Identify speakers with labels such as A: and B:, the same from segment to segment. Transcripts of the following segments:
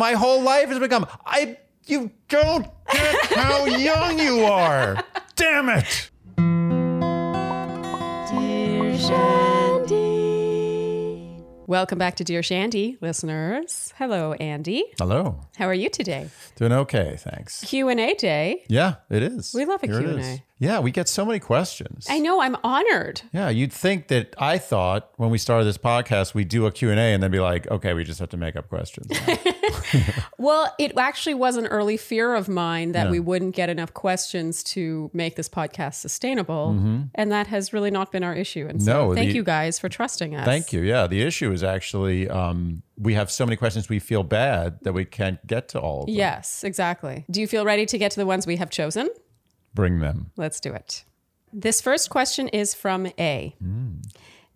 A: my whole life has become I. You don't get how young you are. Damn it.
B: Dear Shandy. Welcome back to Dear Shandy, listeners. Hello, Andy.
A: Hello.
B: How are you today?
A: Doing okay, thanks.
B: Q&A day.
A: Yeah, it is.
B: We love a
A: Here
B: Q&A.
A: Yeah, we get so many questions.
B: I know, I'm honored.
A: Yeah, you'd think that I thought when we started this podcast, we'd do a Q&A and then be like, okay, we just have to make up questions.
B: Well, it actually was an early fear of mine that
A: Yeah.
B: we wouldn't get enough questions to make this podcast sustainable. And that has really not been our issue. And so
A: Mm-hmm. No,
B: thank
A: the-
B: you guys for trusting us.
A: Thank you. Yeah, the issue is actually um, we have so many questions we feel bad that we can't get to all of them.
B: Yes, exactly. Do you feel ready to get to the ones we have chosen?
A: Bring them.
B: Let's do it. This first question is from A.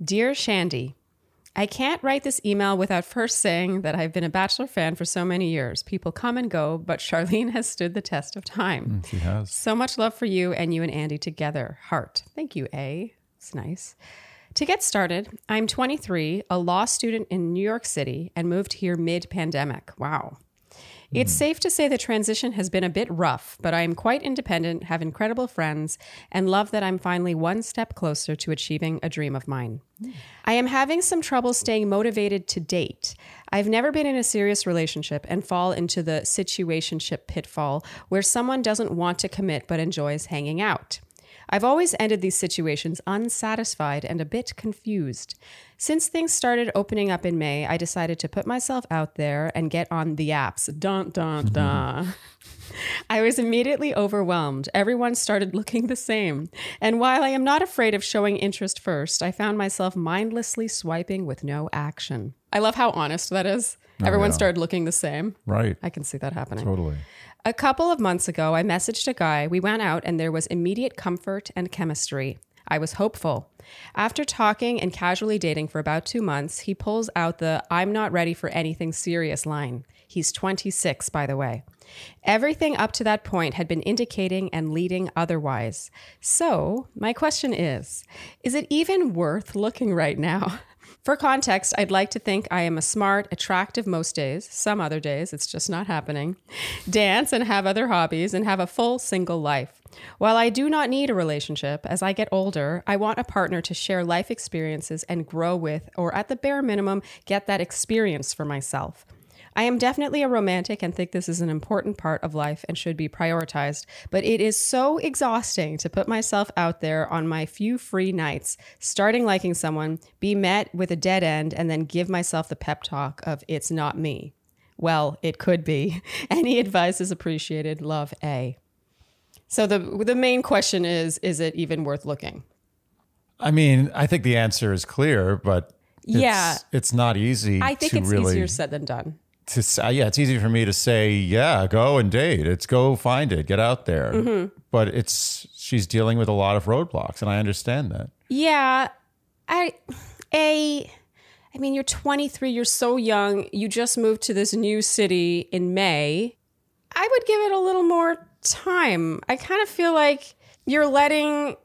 B: Dear Shandy, I can't write this email without first saying that I've been a Bachelor fan for so many years. People come and go, but Sharleen has stood the test of time.
A: Mm, she has.
B: So much love for you and you and Andy together. Heart. Thank you, A. It's nice. To get started, I'm 23, a law student in New York City, and moved here mid pandemic. Wow. It's safe to say the transition has been a bit rough, but I am quite independent, have incredible friends, and love that I'm finally one step closer to achieving a dream of mine. I am having some trouble staying motivated to date. I've never been in a serious relationship and fall into the situationship pitfall where someone doesn't want to commit but enjoys hanging out. I've always ended these situations unsatisfied and a bit confused. Since things started opening up in May, I decided to put myself out there and get on the apps. Dun dun dun. I was immediately overwhelmed. Everyone started looking the same. And while I am not afraid of showing interest first, I found myself mindlessly swiping with no action. I love how honest that is. Oh, Everyone
A: yeah.
B: started looking the same.
A: Right.
B: I can see that happening.
A: Totally.
B: A couple of months ago, I messaged a guy. We went out and there was immediate comfort and chemistry. I was hopeful. After talking and casually dating for about two months, he pulls out the I'm not ready for anything serious line. He's 26, by the way. Everything up to that point had been indicating and leading otherwise. So, my question is Is it even worth looking right now? For context, I'd like to think I am a smart, attractive most days. Some other days, it's just not happening. Dance and have other hobbies and have a full single life. While I do not need a relationship, as I get older, I want a partner to share life experiences and grow with, or at the bare minimum, get that experience for myself. I am definitely a romantic and think this is an important part of life and should be prioritized, but it is so exhausting to put myself out there on my few free nights, starting liking someone, be met with a dead end, and then give myself the pep talk of it's not me. Well, it could be. Any advice is appreciated. Love A. So the the main question is is it even worth looking?
A: I mean, I think the answer is clear, but it's,
B: Yeah.
A: it's not easy.
B: I think it's
A: really,
B: easier said than done.
A: To say, yeah, it's easy for me to say, yeah, go and date. It's go find it, get out there.
B: Mm-hmm.
A: But it's she's dealing with a lot of roadblocks, and I understand that.
B: Yeah, I a I mean you're 23, you're so young, you just moved to this new city in May. I would give it a little more time. I kind of feel like you're letting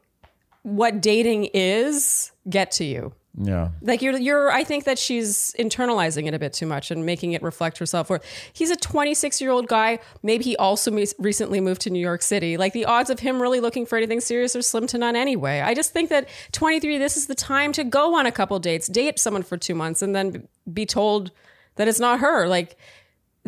B: what dating is get to you.
A: Yeah,
B: Like you're you're I think that she's internalizing it a bit too much and making it reflect herself where he's a 26-year-old guy, maybe he also recently moved to New York City. Like the odds of him really looking for anything serious are slim to none anyway. I just think that 23 this is the time to go on a couple dates, date someone for 2 months and then be told that it's not her. Like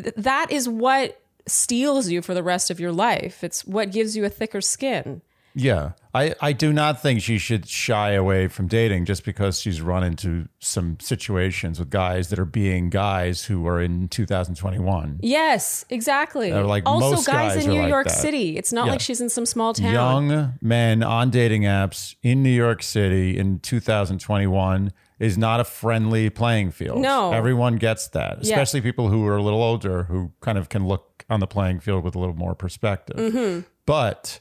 B: th- that is what steals you for the rest of your life. It's what gives you a thicker skin.
A: yeah. I I do not think she should shy away from dating just because she's run into some situations with guys that are being guys who are in 2021.
B: Yes, exactly.
A: They're like
B: also, guys,
A: guys
B: in New
A: like
B: York
A: that.
B: City. It's not
A: Yeah.
B: like she's in some small town.
A: Young men on dating apps in New York City in 2021 is not a friendly playing field.
B: No.
A: Everyone gets that, especially people who are a little older who kind of can look on the playing field with a little more perspective.
B: Mm-hmm.
A: But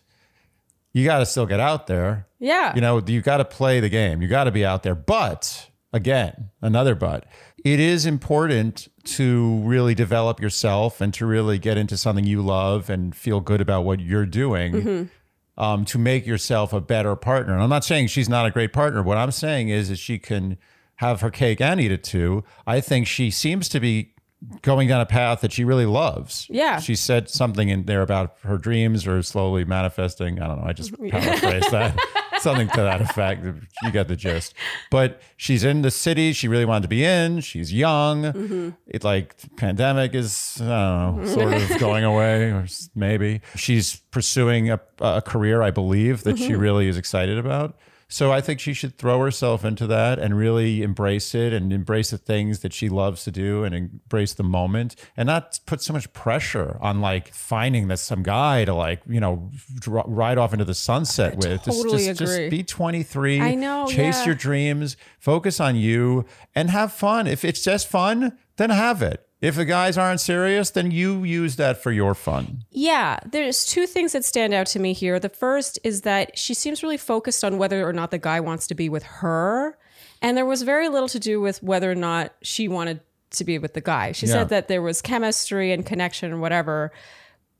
A: you got to still get out there.
B: Yeah.
A: You know, you got to play the game. You got to be out there. But again, another but. It is important to really develop yourself and to really get into something you love and feel good about what you're doing
B: Mm-hmm.
A: um, to make yourself a better partner. And I'm not saying she's not a great partner. What I'm saying is that she can have her cake and eat it too. I think she seems to be going down a path that she really loves.
B: Yeah.
A: She said something in there about her dreams are slowly manifesting. I don't know. I just paraphrased that. Something to that effect. You get the gist. But she's in the city she really wanted to be in. She's young.
B: Mm-hmm.
A: It like pandemic is I don't know, sort of going away, or maybe. She's pursuing a, a career, I believe, that
B: Mm-hmm.
A: she really is excited about. So I think she should throw herself into that and really embrace it and embrace the things that she loves to do and embrace the moment and not put so much pressure on like finding that some guy to like, you know, dr- ride off into the sunset with. Just-
B: totally
A: just,
B: agree.
A: just be 23.
B: I know,
A: Chase
B: yeah.
A: your dreams, focus on you and have fun. If it's just fun, then have it. If the guys aren't serious, then you use that for your fun.
B: Yeah, there's two things that stand out to me here. The first is that she seems really focused on whether or not the guy wants to be with her. And there was very little to do with whether or not she wanted to be with the guy. She
A: Yeah.
B: said that there was chemistry and connection and whatever.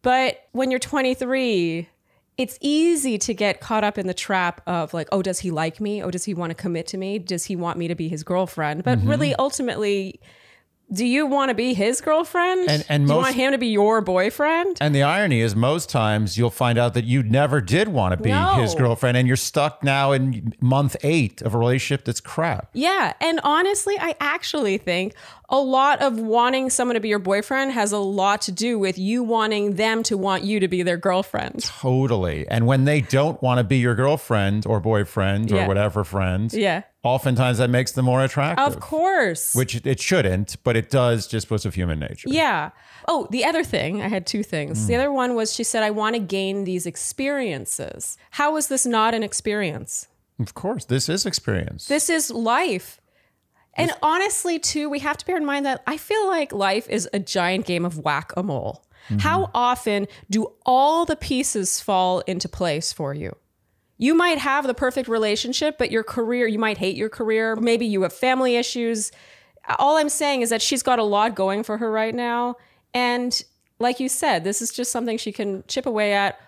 B: But when you're 23, it's easy to get caught up in the trap of like, oh, does he like me? Oh, does he want to commit to me? Does he want me to be his girlfriend? But mm-hmm. really, ultimately, do you want to be his girlfriend?
A: And- and
B: do you want him to be your boyfriend?
A: And the irony is, most times you'll find out that you never did want to be
B: No.
A: his girlfriend, and you're stuck now in month eight of a relationship that's crap.
B: Yeah. And honestly, I actually think a lot of wanting someone to be your boyfriend has a lot to do with you wanting them to want you to be their girlfriend.
A: Totally. And when they don't want to be your girlfriend or boyfriend or
B: Yeah.
A: whatever friend,
B: Yeah.
A: Oftentimes that makes them more attractive.
B: Of course.
A: Which it shouldn't, but it does just because of human nature.
B: yeah. Oh, the other thing, I had two things.
A: Mm.
B: The other one was she said, I want to gain these experiences. How is this not an experience?
A: Of course, this is experience.
B: This is life. And honestly, too, we have to bear in mind that I feel like life is a giant game of whack a mole. How often do all the pieces fall into place for you? You might have the perfect relationship, but your career, you might hate your career. Maybe you have family issues. All I'm saying is that she's got a lot going for her right now. And like you said, this is just something she can chip away at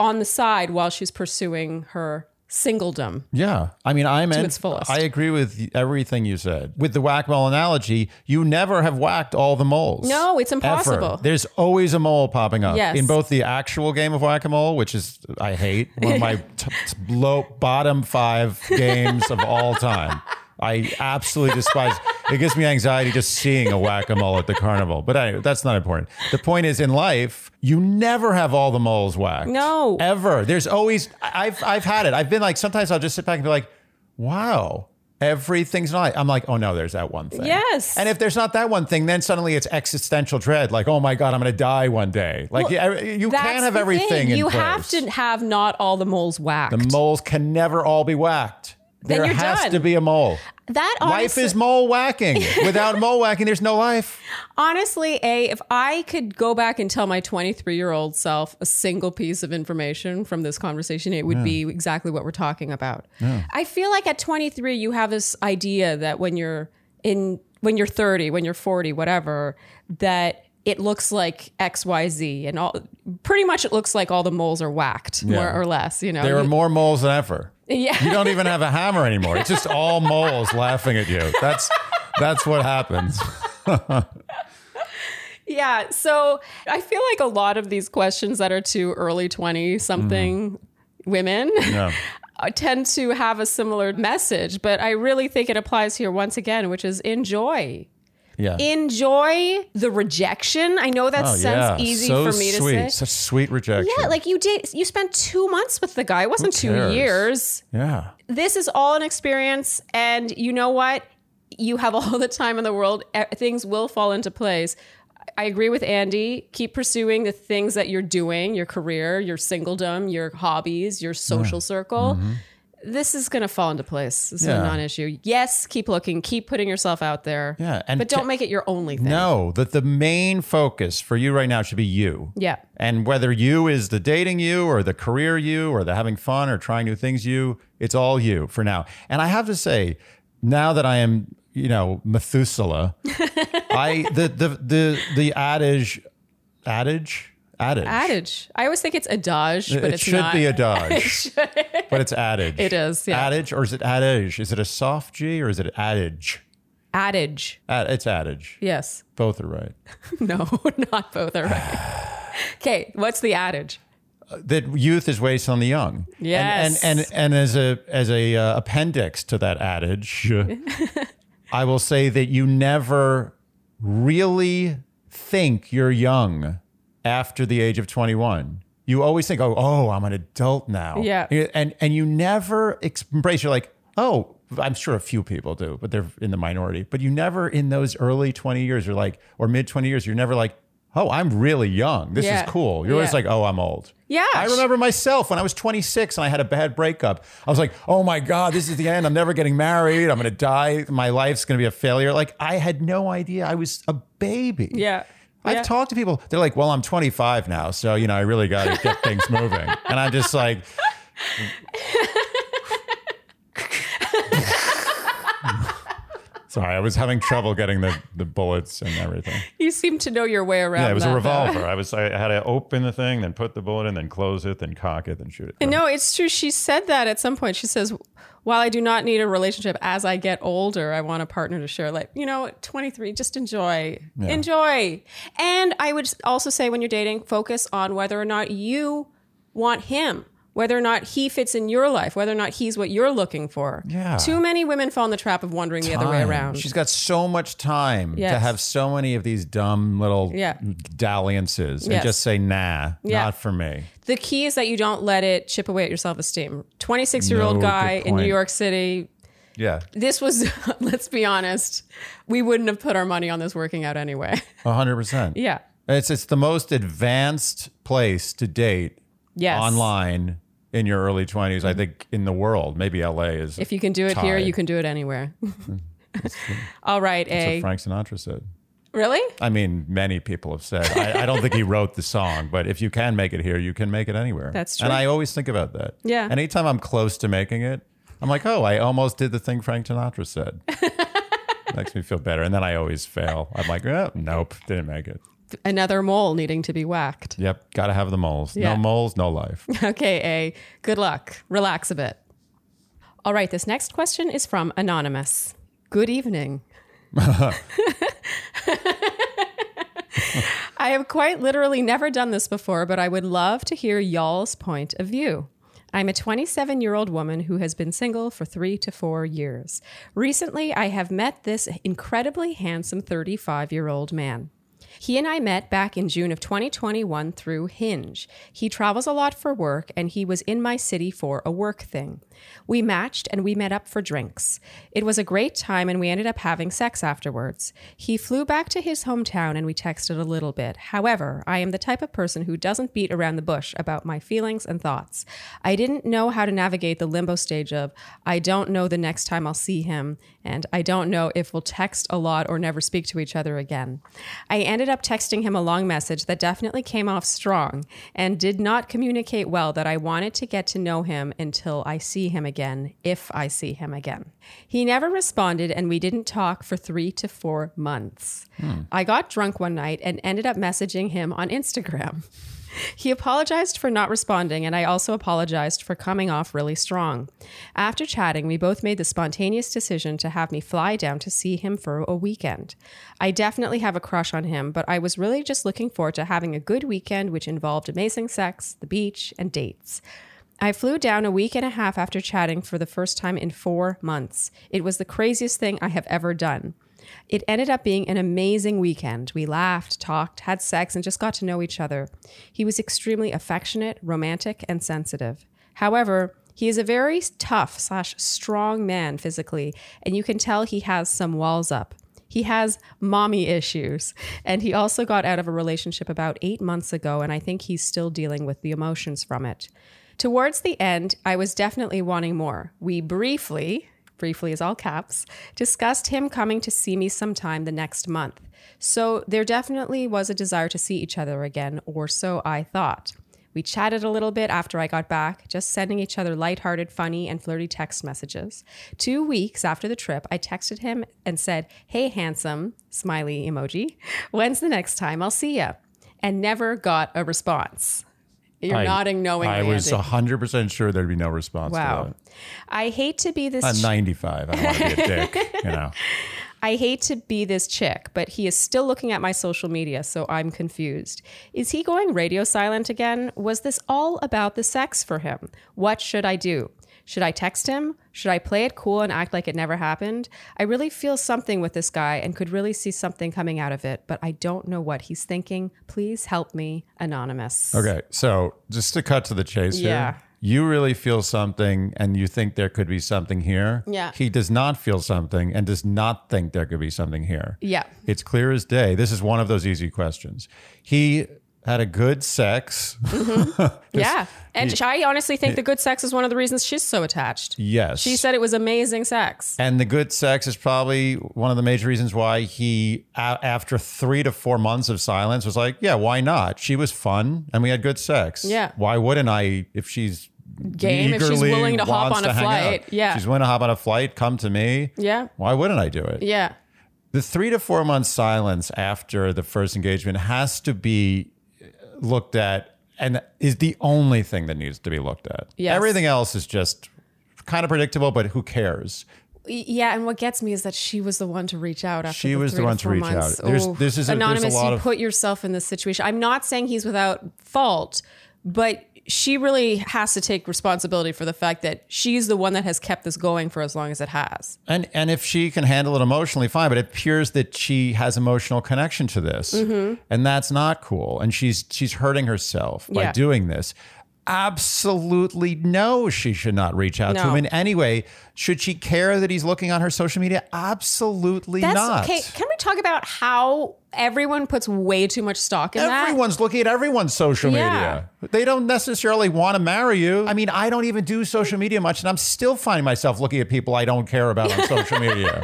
B: on the side while she's pursuing her singledom.
A: Yeah. I mean, I meant,
B: its fullest.
A: I agree with everything you said. With the whack mole analogy, you never have whacked all the moles.
B: No, it's impossible.
A: Ever. There's always a mole popping up.
B: Yes.
A: In both the actual game of whack a mole, which is, I hate, one of my t- t- low, bottom five games of all time. I absolutely despise. It gives me anxiety just seeing a whack a mole at the carnival. But anyway, that's not important. The point is, in life, you never have all the moles whacked.
B: No.
A: ever. There's always. I've I've had it. I've been like sometimes I'll just sit back and be like, wow. Everything's not. I'm like, oh no, there's that one thing.
B: Yes.
A: And if there's not that one thing, then suddenly it's existential dread. Like, oh my god, I'm going to die one day. Like,
B: Well,
A: yeah, you can't have everything.
B: thing.
A: In
B: You
A: place.
B: have to have not all the moles whacked.
A: The moles can never all be whacked. There has
B: done.
A: to be a mole.
B: that
A: life is mole whacking. Without mole whacking, there's no life.
B: honestly, a if I could go back and tell my 23 year old self a single piece of information from this conversation, it would be exactly what we're talking about. I feel like at 23, you have this idea that when you're in when you're 30, when you're 40, whatever, that it looks like X, Y, Z, and all. Pretty much, it looks like all the moles are whacked, more or less. You know,
A: There are more moles than ever.
B: Yeah.
A: You don't even have a hammer anymore. It's just all moles laughing at you. That's that's what happens.
B: Yeah. So I feel like a lot of these questions that are to early 20 something women
A: Yeah.
B: uh, tend to have a similar message, but I really think it applies here once again, which is enjoy.
A: Yeah.
B: Enjoy the rejection. I know that
A: oh,
B: sounds
A: yeah.
B: easy
A: so
B: for me
A: sweet.
B: to say.
A: Such sweet rejection.
B: Yeah, like you did, you spent two months with the guy. It wasn't two years.
A: yeah.
B: This is all an experience. And you know what? You have all the time in the world. Things will fall into place. I agree with Andy. Keep pursuing the things that you're doing your career, your singledom, your hobbies, your social circle. Mm-hmm. This is going to fall into place. This is
A: Mm-hmm.
B: A non issue. Yes, keep looking, keep putting yourself out there.
A: Yeah, and
B: but don't
A: ca-
B: make it your only thing.
A: No, that the main focus for you right now should be you.
B: Yeah.
A: And whether you is the dating you or the career you or the having fun or trying new things you, it's all you for now. And I have to say, now that I am, you know, Methuselah, I the the the the adage adage adage
B: Adage. I always think it's adage, but
A: it
B: it's
A: should
B: not.
A: be adage, but it's adage.
B: It is, yeah.
A: Adage or is it adage? Is it a soft G or is it adage?
B: Adage.
A: Ad- it's adage.
B: Yes.
A: Both are right.
B: No, not both are right. Okay, what's the adage?
A: That youth is wasted on the young. And-
B: Yes.
A: And and and, as a as a uh, appendix to that adage, I will say that you never really think you're young after the age of 21. You always think, "Oh, oh, I'm an adult now."
B: Yeah.
A: And and you never embrace you're like, "Oh, I'm sure a few people do, but they're in the minority. But you never in those early 20 years you're like or mid 20 years you're never like, "Oh, I'm really young. This
B: Yeah.
A: is cool." You're always like, "Oh, I'm old."
B: Yeah.
A: I remember myself when I was 26 and I had a bad breakup. I was like, oh my God, this is the end. I'm never getting married. I'm going to die. My life's going to be a failure. Like, I had no idea. I was a baby.
B: Yeah.
A: I've
B: Yeah.
A: talked to people. They're like, well, I'm 25 now. So, you know, I really got to get things moving. And I'm just like, sorry, I was having trouble getting the, the bullets and everything.
B: You seem to know your way around.
A: Yeah, it was
B: that,
A: a
B: though.
A: revolver. I was I had to open the thing, then put the bullet in, then close it, then cock it, then shoot it.
B: No, it's true. She said that at some point. She says, while I do not need a relationship as I get older, I want a partner to share. Like, you know, 23, just enjoy. Enjoy. And I would also say when you're dating, focus on whether or not you want him, whether or not he fits in your life, whether or not he's what you're looking for.
A: Yeah.
B: Too many women fall in the trap of wondering the other way around.
A: She's got so much time to have so many of these dumb little
B: Yeah.
A: dalliances and
B: Yes.
A: just say, nah,
B: Yeah.
A: not for me.
B: the key is that you don't let it chip away at your self esteem. 26 year old
A: No,
B: guy in New. York City,
A: Yeah,
B: this was let's be honest we wouldn't have put our money on this working out anyway
A: 100%.
B: yeah
A: It's, it's the most advanced place to date
B: yes
A: online in your early 20s, I mm. think, in the world. Maybe LA is
B: if you can do it here you can do it anywhere all right
A: That's
B: a
A: what Frank Sinatra said.
B: really
A: I mean, many people have said. I, I don't think he wrote the song, but if you can make it here, you can make it anywhere.
B: That's true. And.
A: I always think about that.
B: Yeah.
A: Anytime I'm close to making it, I'm like, oh, I almost did the thing Frank Sinatra said. Makes me feel better. And then I always fail. I'm like, oh, nope, didn't make it.
B: Another mole needing to be whacked
A: Yep, got to have the moles.
B: Yeah.
A: No moles, no life.
B: okay a good luck relax a bit all right this next question is from anonymous good evening I have quite literally never done this before, but I would love to hear y'all's point of view. I'm a 27 year old woman who has been single for three to four years. Recently, I have met this incredibly handsome 35 year old man. He and I met back in June of 2021 through Hinge. He travels a lot for work, and he was in my city for a work thing. We matched and we met up for drinks. It was a great time, and we ended up having sex afterwards. He flew back to his hometown and we texted a little bit. However, I am the type of person who doesn't beat around the bush about my feelings and thoughts. I didn't know how to navigate the limbo stage of I don't know the next time I'll see him, and I don't know if we'll text a lot or never speak to each other again. I ended up texting him a long message that definitely came off strong and did not communicate well that I wanted to get to know him until I see him again, if I see him again. He never responded, and we didn't talk for three to four months. Hmm. I got drunk one night and ended up messaging him on Instagram. He apologized for not responding, and I also apologized for coming off really strong. After chatting, we both made the spontaneous decision to have me fly down to see him for a weekend. I definitely have a crush on him, but I was really just looking forward to having a good weekend, which involved amazing sex, the beach, and dates. I flew down a week and a half after chatting for the first time in four months. It was the craziest thing I have ever done. It ended up being an amazing weekend. We laughed, talked, had sex, and just got to know each other. He was extremely affectionate, romantic, and sensitive. However, he is a very tough slash strong man physically, and you can tell he has some walls up. He has mommy issues, and he also got out of a relationship about eight months ago, and I think he's still dealing with the emotions from it. Towards the end, I was definitely wanting more. We briefly, briefly is all caps, discussed him coming to see me sometime the next month. So there definitely was a desire to see each other again, or so I thought. We chatted a little bit after I got back, just sending each other lighthearted, funny, and flirty text messages. Two weeks after the trip, I texted him and said, Hey, handsome, smiley emoji, when's the next time I'll see ya? And never got a response. You're
A: I-
B: nodding knowingly.
A: I was 100% sure there'd be no response
B: Wow.
A: to
B: I hate to be this.
A: At 95, I don't want to be a dick, you know.
B: I hate to be this chick, but he is still looking at my social media, so I'm confused. Is he going radio silent again? Was this all about the sex for him? What should I do? Should I text him? Should I play it cool and act like it never happened? I really feel something with this guy and could really see something coming out of it, but I don't know what he's thinking. Please help me, Anonymous.
A: Okay, so just to cut to the chase
B: Yeah.
A: here. You really feel something and you think there could be something here.
B: Yeah.
A: He does not feel something and does not think there could be something here.
B: Yeah.
A: It's clear as day. This is one of those easy questions. He had a good sex. Mm-hmm.
B: Yeah. And I honestly think the good sex is one of the reasons she's so attached.
A: yes.
B: She said it was amazing sex.
A: And the good sex is probably one of the major reasons why he, after three to four months of silence, was like, yeah, why not? She was fun and we had good sex.
B: Yeah.
A: Why wouldn't I if she's
B: Game, if she's willing to hop on a
A: hang out?
B: flight. Yeah.
A: She's willing to hop on a flight, come to me.
B: Yeah.
A: Why wouldn't I do it?
B: Yeah.
A: The three to four months silence after the first engagement has to be looked at and is the only thing that needs to be looked at.
B: Yes.
A: Everything else is just kind of predictable, but who cares?
B: Yeah, and what gets me is that she was the one to reach out after
A: She
B: the
A: was the one to reach
B: months.
A: out. There's-
B: Oh,
A: this is a- a
B: anonymous.
A: lot
B: you
A: of-
B: put yourself in this situation. I'm not saying he's without fault, but she really has to take responsibility for the fact that she's the one that has kept this going for as long as it has.
A: And and if she can handle it emotionally, fine. But it appears that she has emotional connection to this,
B: Mm-hmm.
A: and that's not cool. And she's she's hurting herself by
B: Yeah.
A: doing this. Absolutely no, she should not reach out to him in any way. Should she care that he's looking on her social media? Absolutely
B: That's
A: not.
B: okay. Can we talk about how everyone puts way too much stock in that?
A: Everyone's looking at everyone's social
B: Yeah.
A: media. They don't necessarily want to marry you. I mean, I don't even do social media much, and I'm still finding myself looking at people I don't care about on social media.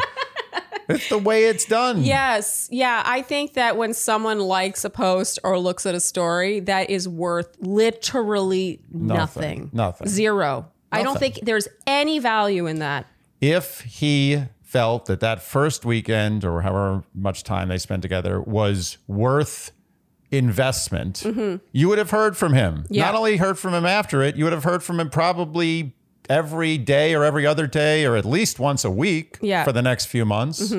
A: It's the way it's done.
B: Yes. Yeah. I think that when someone likes a post or looks at a story, that is worth literally nothing.
A: Nothing.
B: Zero. I don't think there's any value in that.
A: if he felt that that first weekend or however much time they spent together was worth investment, you would have heard from him.
B: Mm-hmm. Yeah.
A: Not only heard from him after it, you would have heard from him probably every day or every other day or at least once a week
B: Yeah. Mm-hmm.
A: for the next few months.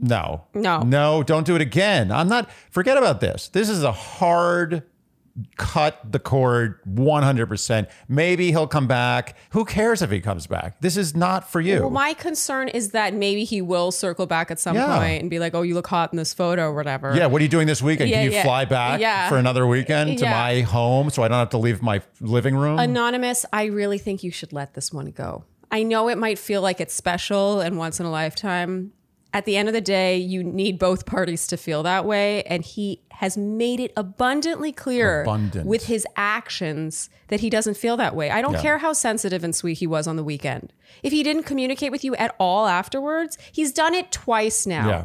A: No.
B: No.
A: No, don't do it again. I'm not forget about this. This is a hard cut the cord 100%. Maybe he'll come back. Who cares if he comes back? This is not for you.
B: Well, my concern is that maybe he will circle back at some
A: Yeah.
B: point and be like, "Oh, you look hot in this photo," or whatever.
A: Yeah, what are you doing this weekend?
B: Yeah,
A: Can you
B: yeah.
A: fly back for another weekend to my home so I don't have to leave my living room?
B: Anonymous, I really think you should let this one go. I know it might feel like it's special and once in a lifetime. At the end of the day, you need both parties to feel that way. And he has made it abundantly clear
A: Abundant.
B: with his actions that he doesn't feel that way. I don't
A: Yeah.
B: care how sensitive and sweet he was on the weekend. If he didn't communicate with you at all afterwards, he's done it twice now.
A: yeah.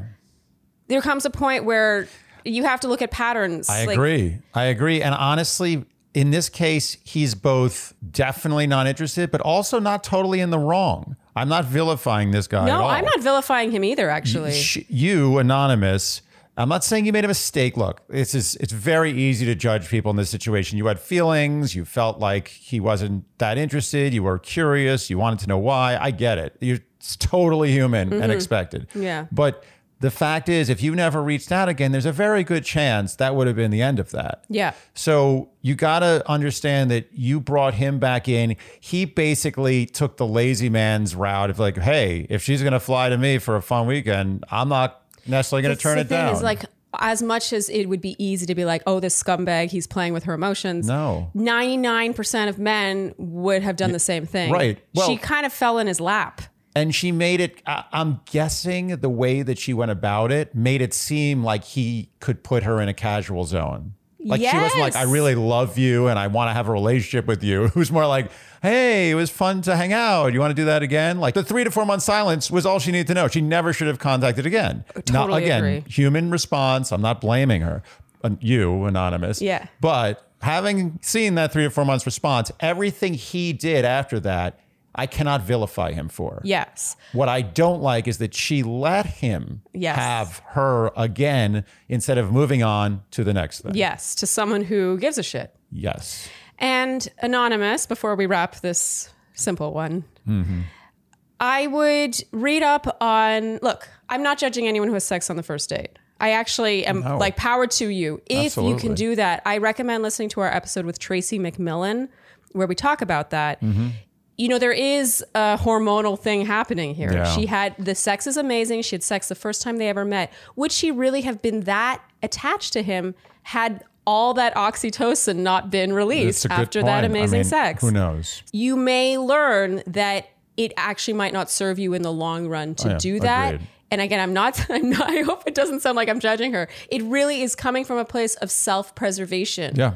B: There comes a point where you have to look at patterns.
A: I
B: Like,
A: agree. I agree. And honestly, in this case, he's both definitely not interested, but also not totally in the wrong. I'm not vilifying this guy at
B: No. I'm not vilifying him either, actually.
A: Sh- you, anonymous. I'm not saying you made a mistake. Look, it's is, it's very easy to judge people in this situation. You had feelings. You felt like he wasn't that interested. You were curious. You wanted to know why. I get it. You're it's totally human and expected.
B: Mm-hmm. Yeah.
A: But the fact is, if you never reached out again, there's a very good chance that would have been the end of that.
B: Yeah.
A: So you got to understand that you brought him back in. He basically took the lazy man's route of like, hey, if she's going to fly to me for a fun weekend, I'm not necessarily going to turn
B: the
A: it
B: thing
A: down.
B: Is like as much as it would be easy to be like, oh, this scumbag, he's playing with her emotions.
A: No.
B: ninety nine percent of men would have done the same thing.
A: right. Well-
B: she kind of fell in his lap.
A: And she made it, I'm guessing the way that she went about it made it seem like he could put her in a casual zone. Like she wasn't like, I really love you and I want to have a relationship with you. It was more like, hey, it was fun to hang out. You want to do that again? Like the three to four month silence was all she needed to know. She never should have contacted again. Not again,
B: agree.
A: human response. I'm not blaming her. Uh, You, anonymous.
B: Yeah.
A: But having seen that three to four months response, everything he did after that, I cannot vilify him for.
B: Yes.
A: What I don't like is that she let him
B: Yes.
A: have her again instead of moving on to the next thing.
B: Yes. To someone who gives a shit.
A: Yes.
B: And anonymous, before we wrap this simple one,
A: Mm-hmm.
B: I would read up on. Look, I'm not judging anyone who has sex on the first date. I actually am
A: No.
B: like power to you. If you can do that, I recommend listening to our episode with Tracy McMillan where we talk about that.
A: Mm-hmm.
B: You know, there is a hormonal thing happening here.
A: Yeah.
B: She had the sex is amazing. She had sex the first time they ever met. Would she really have been that attached to him had all that oxytocin not been released after that
A: point. I
B: amazing
A: mean,
B: sex?
A: Who knows?
B: you may learn that it actually might not serve you in the long run to
A: Oh, yeah.
B: do that.
A: Agreed.
B: And again, I'm not, I'm not, I hope it doesn't sound like I'm judging her. It really is coming from a place of self preservation.
A: Yeah.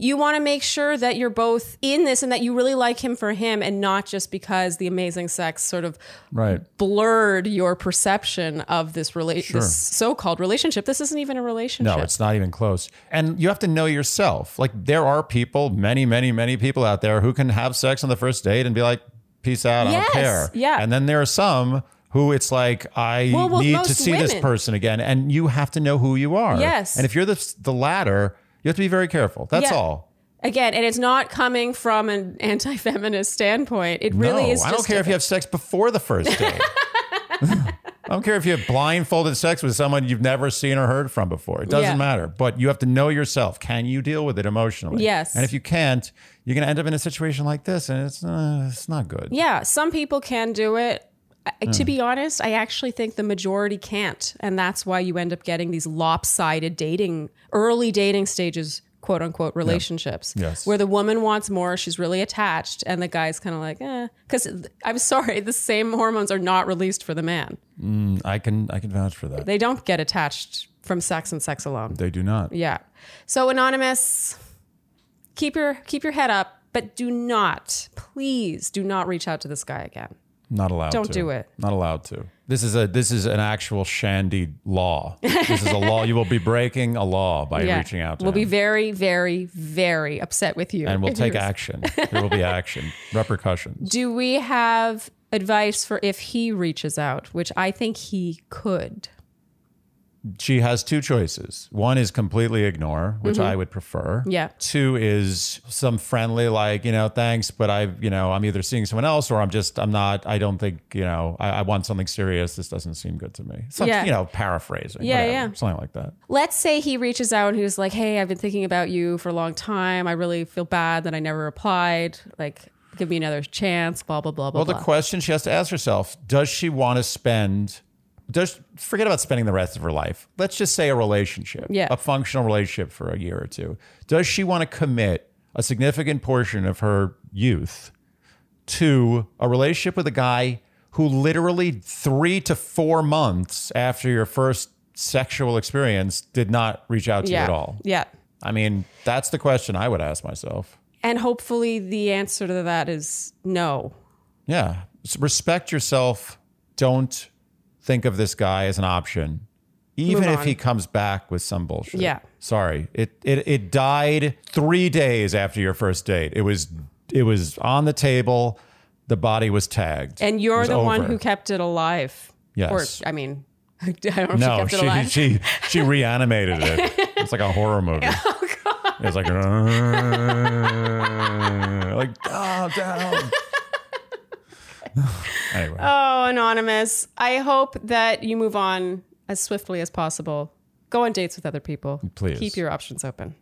B: You want to make sure that you're both in this and that you really like him for him and not just because the amazing sex sort of
A: Right.
B: blurred your perception of this, rela- this so called relationship. This isn't even a relationship.
A: No, it's not even close. And you have to know yourself. Like there are people, many, many, many people out there who can have sex on the first date and be like, peace out, I
B: Yes,
A: don't care.
B: yeah.
A: And then there are some who it's like, I
B: Well, well,
A: need to see this person again. And you have to know who you are.
B: Yes.
A: And if you're the, the latter, you have to be very careful. That's
B: Yeah.
A: all.
B: Again, and it's not coming from an anti feminist standpoint. It really
A: no,
B: is
A: I don't care if you have sex before the first date. I don't care if you have blindfolded sex with someone you've never seen or heard from before. It doesn't
B: Yeah.
A: matter. But you have to know yourself. Can you deal with it emotionally?
B: Yes.
A: And if you can't, you're going to end up in a situation like this, and it's uh, it's not good.
B: Yeah, some people can do it. To be honest, I actually think the majority can't. And that's why you end up getting these lopsided dating, early dating stages, quote unquote, relationships.
A: Yes.
B: Where the woman wants more, she's really attached, and the guy's kind of like, eh. Because I'm sorry, the same hormones are not released for the man.
A: I can I can vouch for that.
B: They don't get attached from sex and sex alone.
A: They do not.
B: Yeah. So anonymous, keep your keep your head up, but do not, please do not reach out to this guy again.
A: Not allowed.
B: To don't
A: to.
B: do it.
A: Not allowed to. This is a this is an actual shandy law. This is a law. You will be breaking a law by reaching out to
B: We'll
A: him.
B: be very, very, very upset with you.
A: and we'll take
B: you're-
A: action. There will be action, repercussions.
B: Do we have advice for if he reaches out, which I think he could?
A: She has two choices. One is completely ignore, which I would prefer.
B: Mm-hmm. Yeah.
A: Two is some friendly, like, you know, thanks, but I, you know, I'm either seeing someone else or I'm just, I'm not, I don't think, you know, I, I want something serious. This doesn't seem good to me. Some,
B: Yeah.
A: you know, paraphrasing.
B: Yeah,
A: whatever,
B: yeah.
A: Something like that.
B: Let's say he reaches out and he was like, Hey, I've been thinking about you for a long time. I really feel bad that I never replied. Like, give me another chance, blah, blah, blah, blah,
A: Well, the
B: blah.
A: question she has to ask herself does she want to spend, does forget about spending the rest of her life? Let's just say a relationship,
B: Yeah.
A: a functional relationship for a year or two. Does she want to commit a significant portion of her youth to a relationship with a guy who literally three to four months after your first sexual experience did not reach out to
B: yeah.
A: you at all?
B: Yeah.
A: I mean, that's the question I would ask myself.
B: And hopefully the answer to that is no.
A: Yeah. Respect yourself. Don't think of this guy as an option. Even if he comes back with some bullshit.
B: Yeah.
A: Sorry. It, it it died three days after your first date. It was it was on the table. The body was tagged.
B: And
A: It
B: you're
A: was
B: the one
A: over.
B: who kept it alive.
A: Yes.
B: Or, I mean, I don't know if
A: No,
B: she kept it alive.
A: she, she she reanimated it. It's like a horror movie.
B: oh.
A: It's like like down, down. anyway.
B: Oh, Anonymous. I hope that you move on as swiftly as possible. Go on dates with other people.
A: Please.
B: Keep your options open.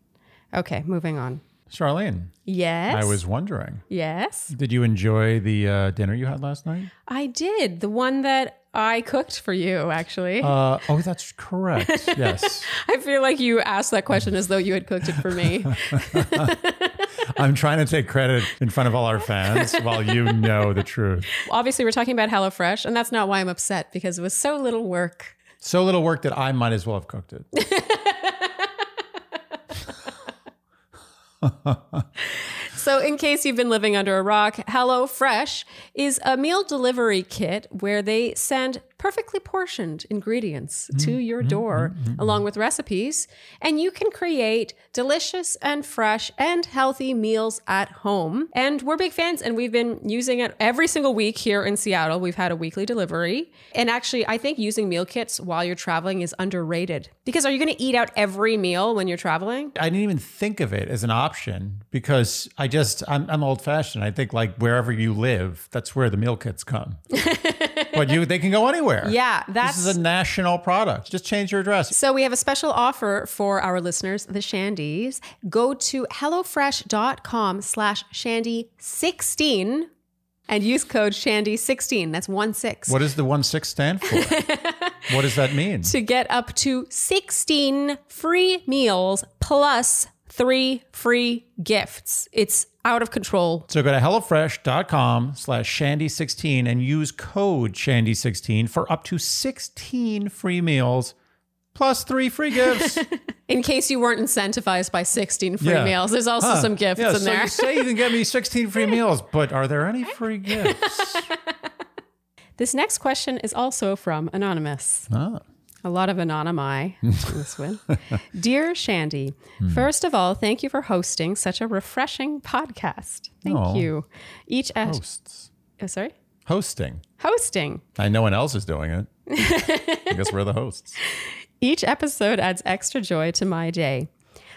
B: Okay, moving on.
A: Sharleen,
B: Yes.
A: I was wondering.
B: Yes.
A: Did you enjoy the uh, dinner you had last night?
B: I did. The one that I cooked for you, actually.
A: Uh, oh, that's correct. Yes.
B: I feel like you asked that question as though you had cooked it for me.
A: I'm trying to take credit in front of all our fans while you know the truth.
B: Obviously, we're talking about HelloFresh, and that's not why I'm upset because it was so little work.
A: So little work that I might as well have cooked it.
B: So, in case you've been living under a rock, HelloFresh is a meal delivery kit where they send perfectly portioned ingredients mm-hmm. to your mm-hmm. door mm-hmm. along with recipes, and you can create delicious and fresh and healthy meals at home. And we're big fans, and we've been using it every single week here in Seattle. We've had a weekly delivery. And actually, I think using meal kits while you're traveling is underrated. Because are you going to eat out every meal when you're traveling?
A: I didn't even think of it as an option because I just I'm, I'm old fashioned. I think like wherever you live, that's where the meal kits come. but you they can go anywhere.
B: Yeah, that's
A: This is a national product. Just change your address.
B: So we have a special offer for our listeners, the Shandies. Go to HelloFresh.com slash Shandy16 and use code Shandy16. That's one six.
A: What does the one six stand for? what does that mean?
B: To get up to 16 free meals plus three free gifts. It's out of control.
A: So go to HelloFresh.com slash Shandy16 and use code Shandy16 for up to 16 free meals plus three free gifts.
B: In case you weren't incentivized by 16 free
A: Yeah.
B: meals, there's also
A: Huh.
B: some gifts
A: yeah,
B: in
A: so
B: there.
A: You say you can get me 16 free meals, but are there any free gifts?
B: This next question is also from Anonymous.
A: Ah.
B: A lot of anonymi this one. Dear Shandy, hmm. first of all, thank you for hosting such a refreshing podcast. Thank
A: Aw.
B: you. Each
A: Hosts.
B: oh, sorry,
A: Hosting.
B: hosting.
A: I no one else is doing it. I guess we're the hosts.
B: Each episode adds extra joy to my day.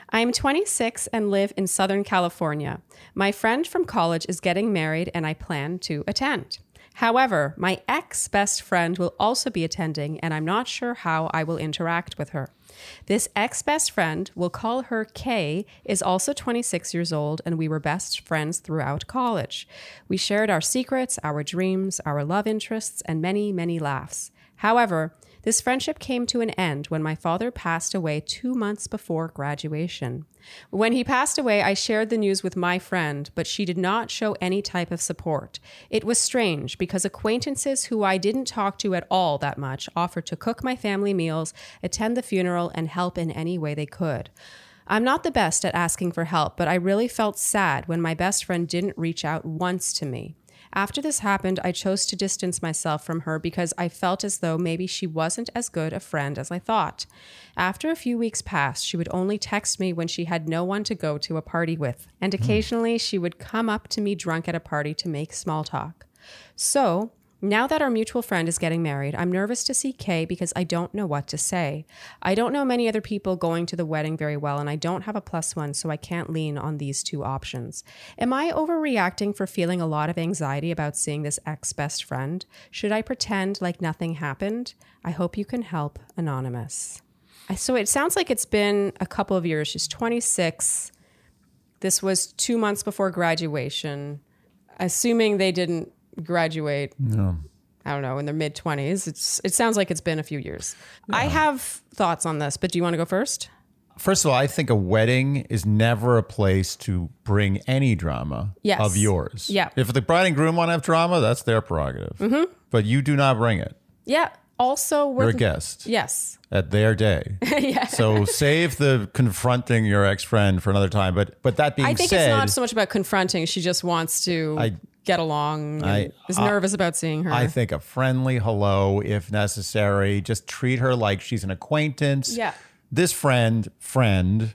B: I am 26 and live in Southern California. My friend from college is getting married and I plan to attend. However, my ex best friend will also be attending and I'm not sure how I will interact with her. This ex best friend, we'll call her Kay, is also 26 years old and we were best friends throughout college. We shared our secrets, our dreams, our love interests, and many, many laughs. However, this friendship came to an end when my father passed away two months before graduation. When he passed away, I shared the news with my friend, but she did not show any type of support. It was strange because acquaintances who I didn't talk to at all that much offered to cook my family meals, attend the funeral, and help in any way they could. I'm not the best at asking for help, but I really felt sad when my best friend didn't reach out once to me. After this happened, I chose to distance myself from her because I felt as though maybe she wasn't as good a friend as I thought. After a few weeks passed, she would only text me when she had no one to go to a party with, and hmm. occasionally she would come up to me drunk at a party to make small talk. So, now that our mutual friend is getting married, I'm nervous to see Kay because I don't know what to say. I don't know many other people going to the wedding very well, and I don't have a plus one, so I can't lean on these two options. Am I overreacting for feeling a lot of anxiety about seeing this ex best friend? Should I pretend like nothing happened? I hope you can help. Anonymous. So it sounds like it's been a couple of years. She's 26. This was two months before graduation. Assuming they didn't graduate I don't know, in their mid 20s. It's it sounds like it's been a few years. I have thoughts on this, but do you want to go first?
A: First of all, I think a wedding is never a place to bring any drama
B: Yes.
A: of yours.
B: Yeah.
A: If the bride and groom want to have drama, that's their prerogative. Mm-hmm. But you do not bring it.
B: Yeah. Also, we're
A: You're a guest
B: Yes.
A: at their day.
B: yeah.
A: So save the confronting your ex friend for another time. But but that being said,
B: I think
A: said,
B: it's not so much about confronting. She just wants to
A: I-
B: get along. And
A: I-
B: is
A: I-
B: nervous about seeing her.
A: I think a friendly hello, if necessary. Just treat her like she's an acquaintance.
B: Yeah.
A: This friend, friend,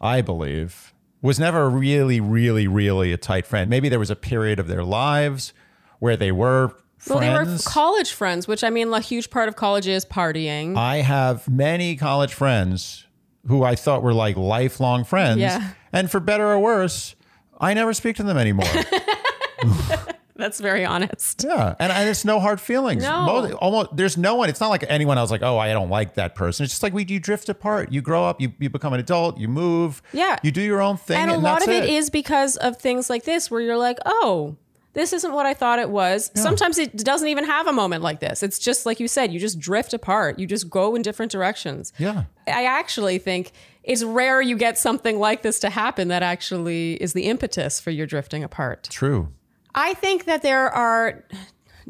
A: I believe, was never really, really, really a tight friend. Maybe there was a period of their lives where they were
B: well, they were college friends, which I mean, a huge part of college is partying.
A: I have many college friends who I thought were like lifelong friends.
B: Yeah.
A: And for better or worse, I never speak to them anymore.
B: That's very honest.
A: Yeah, and, and it's no hard feelings.
B: No.
A: Most- almost there's no one. It's not like anyone else. Like, oh, I don't like that person. It's just like we you drift apart. You grow up. You you become an adult. You move.
B: Yeah.
A: You do your own thing,
B: And
A: and,
B: a lot of it is because of things like this, where you're like, oh, this isn't what I thought it was. Sometimes it doesn't even have a moment like this. It's just like you said, you just drift apart. You just go in different directions.
A: Yeah.
B: I actually think it's rare you get something like this to happen that actually is the impetus for your drifting apart.
A: True.
B: I think that there are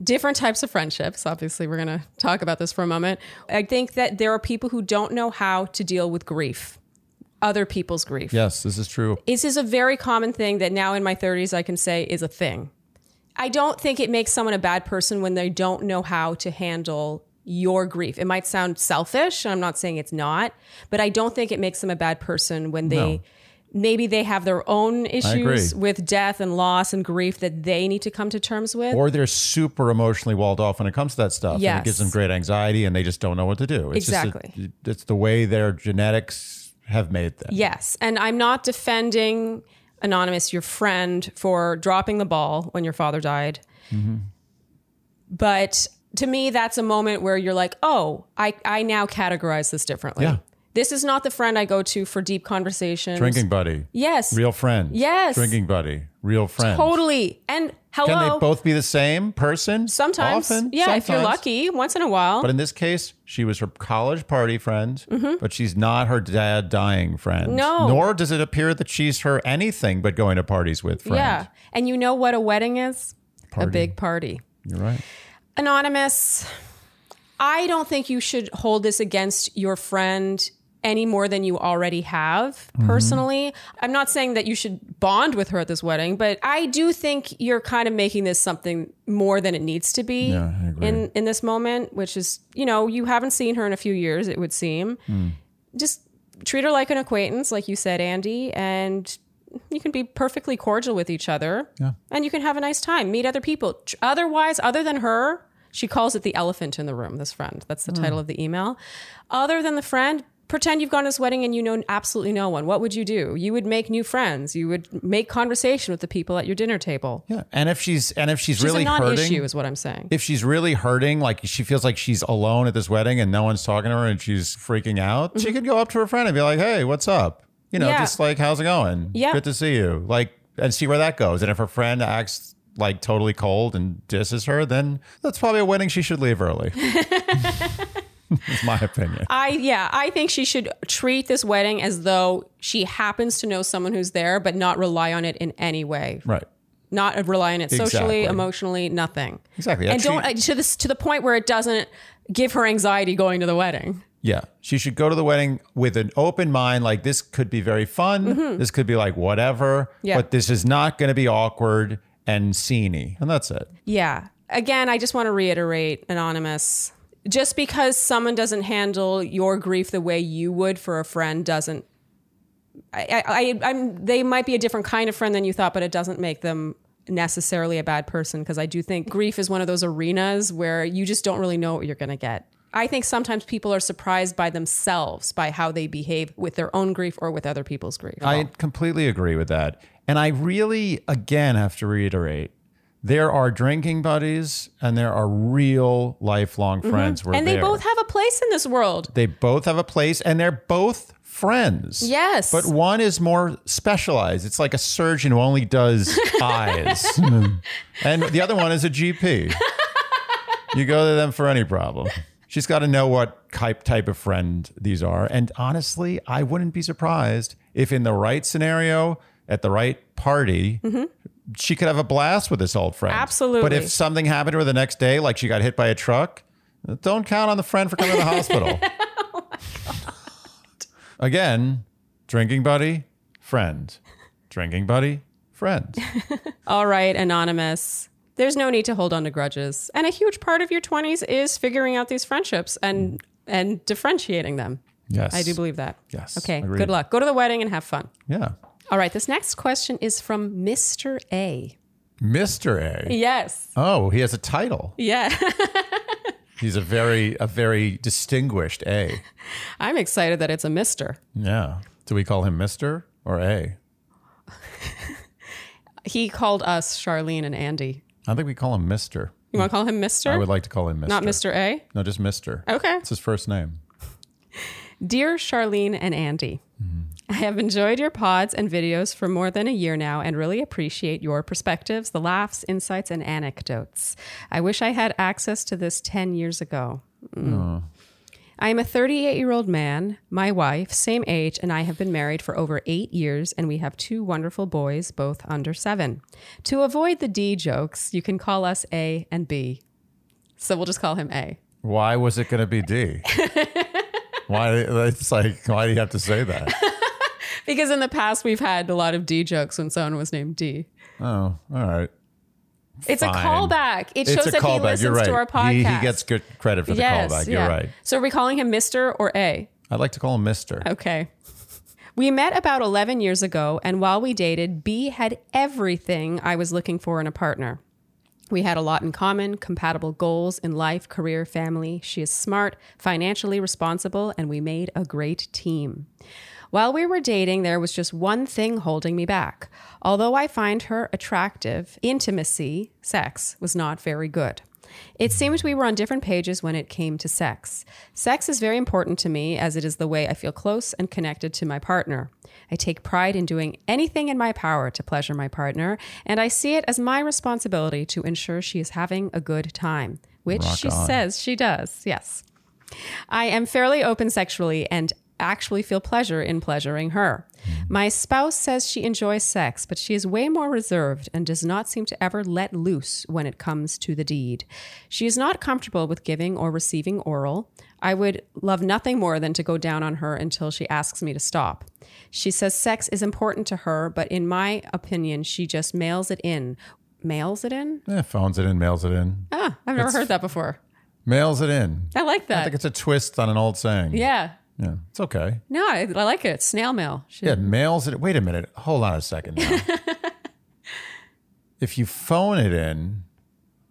B: different types of friendships. Obviously, we're going to talk about this for a moment. I think that there are people who don't know how to deal with grief, other people's grief.
A: Yes, this is true.
B: This is a very common thing that now in my 30s I can say is a thing. I don't think it makes someone a bad person when they don't know how to handle your grief. It might sound selfish, and I'm not saying it's not, but I don't think it makes them a bad person when they maybe they have their own issues with death and loss and grief that they need to come to terms with.
A: Or they're super emotionally walled off when it comes to that stuff. And
B: Yes.
A: it gives them great anxiety and they just don't know what to do. It's
B: Exactly.
A: Just a- it's the way their genetics have made them.
B: Yes. And I'm not defending Anonymous, your friend, for dropping the ball when your father died.
A: Mm-hmm.
B: But to me, that's a moment where you're like, oh, I, I now categorize this differently.
A: Yeah.
B: This is not the friend I go to for deep conversations.
A: Drinking buddy.
B: Yes.
A: Real friend.
B: Yes.
A: Drinking buddy. Real friend.
B: Totally. And hello.
A: Can they both be the same person?
B: Sometimes.
A: Often?
B: Yeah, if you're lucky, once in a while.
A: But in this case, she was her college party friend, but she's not her dad dying friend.
B: Mm-hmm. No.
A: Nor does it appear that she's her anything but going to parties with friends.
B: yeah. And you know what a wedding is? A big party.
A: You're right.
B: Anonymous, I don't think you should hold this against your friend any more than you already have
A: Mm-hmm.
B: personally. I'm not saying that you should bond with her at this wedding, but I do think you're kind of making this something more than it needs to be
A: Yeah,
B: in in this moment, which is, you know, you haven't seen her in a few years, it would seem.
A: Hmm.
B: Just treat her like an acquaintance, like you said, Andy, and you can be perfectly cordial with each other.
A: Yeah.
B: And you can have a nice time, meet other people. Otherwise, other than her, she calls it the elephant in the room, this friend. That's the title of the email. Other than the friend, pretend you've gone to this wedding and you know absolutely no one. What would you do? You would make new friends. You would make conversation with the people at your dinner table.
A: Yeah. And if she's and if she's,
B: She's
A: really
B: a non-issue,
A: hurting,
B: is what I'm saying.
A: if she's really hurting, like she feels like she's alone at this wedding and no one's talking to her and she's freaking out, she could go up to her friend and be like, "Hey, what's up?" You know,
B: Mm-hmm. Yeah.
A: just like, "How's it going?
B: Yeah.
A: good to see you." Like, and see where that goes. And if her friend acts like totally cold and disses her, then that's probably a wedding she should leave early. That's my opinion.
B: I yeah, I think she should treat this wedding as though she happens to know someone who's there, but not rely on it in any way.
A: Right.
B: Not rely on it socially,
A: Exactly.
B: emotionally, nothing.
A: Exactly.
B: and don't
A: she-
B: to this to the point where it doesn't give her anxiety going to the wedding.
A: Yeah. She should go to the wedding with an open mind. Like, this could be very fun. This could be like whatever.
B: Mm-hmm. Yeah.
A: But this is not going to be awkward and sceney. And that's it.
B: Yeah. Again, I just want to reiterate, anonymous. Just because someone doesn't handle your grief the way you would for a friend doesn't. I, I, I'm. They might be a different kind of friend than you thought, but it doesn't make them necessarily a bad person. Because I do think grief is one of those arenas where you just don't really know what you're going to get. I think sometimes people are surprised by themselves by how they behave with their own grief or with other people's grief.
A: I completely agree with that. And I really, again, have to reiterate there are drinking buddies and there are real lifelong friends.
B: Mm-hmm. and they
A: there.
B: both have a place in this world.
A: they both have a place and they're both friends.
B: Yes.
A: But one is more specialized. It's like a surgeon who only does eyes. and the other one is a GP. You go to them for any problem. She's got to know what type type of friend these are. And honestly, I wouldn't be surprised if in the right scenario, at the right party, she could have a blast with this old friend.
B: Absolutely.
A: But if something happened to her the next day, like she got hit by a truck, don't count on the friend for coming to the hospital. Oh, Again, drinking buddy, friend. Drinking buddy, friend.
B: All right, anonymous. There's no need to hold on to grudges. And a huge part of your 20s is figuring out these friendships and and differentiating them.
A: Yes.
B: I do believe that.
A: Yes,
B: Okay.
A: agreed.
B: Good luck. Go to the wedding and have fun.
A: Yeah.
B: All right, this next question is from Mr. A.
A: Mr. A.
B: Yes.
A: Oh, he has a title.
B: Yeah.
A: He's a very a very distinguished A.
B: I'm excited that it's a Mr.
A: Yeah. Do we call him Mr. or A?
B: He called us Sharleen and Andy.
A: I think we call him Mr.
B: You want to call him Mr.?
A: I would like to call him Mr.
B: Not Mr. A?
A: No, just Mr.
B: Okay.
A: It's his first name.
B: Dear Sharleen and Andy, I have enjoyed your pods and videos for more than a year now and really appreciate your perspectives, the laughs, insights, and anecdotes. I wish I had access to this 10 years ago. Mm. I am a 38 year old man, my wife, same age, and I have been married for over eight years, and we have two wonderful boys, both under seven. To avoid the D jokes, you can call us A and B. So we'll just call him A.
A: Why was it going to be D? why? It's like, why do you have to say that?
B: Because in the past, we've had a lot of D jokes when someone was named D.
A: Oh, all right.
B: It's a callback. It shows that he listens
A: You're right.
B: to our podcast.
A: He, he gets good credit for the
B: yes,
A: callback. You're right.
B: So are we calling him Mr. or A?
A: I'd like to call him Mister.
B: Okay. We met about 11 years ago, and while we dated, B had everything I was looking for in a partner. We had a lot in common, compatible goals in life, career, family. She is smart, financially responsible, and we made a great team. While we were dating, there was just one thing holding me back. Although I find her attractive, intimacy, sex, was not very good. It seemed we were on different pages when it came to sex. Sex is very important to me as it is the way I feel close and connected to my partner. I take pride in doing anything in my power to pleasure my partner, and I see it as my responsibility to ensure she is having a good time, which
A: Rock
B: she
A: on.
B: says she does. Yes. I am fairly open sexually and actually feel pleasure in pleasuring her. My spouse says she enjoys sex, but she is way more reserved and does not seem to ever let loose when it comes to the deed. She is not comfortable with giving or receiving oral. I would love nothing more than to go down on her until she asks me to stop. She says sex is important to her, but in my opinion, she just mails it in. Mails it in?
A: Yeah, phones it in, mails it in,
B: Ah, I've never heard that before.
A: mails it in.
B: I like that.
A: I think it's a twist on an old saying.
B: yeah.
A: Yeah, it's okay.
B: No, I, I like it. Snail mail. Should-
A: Yeah, mails it. Wait a minute. Hold on a second now. if you phone it in,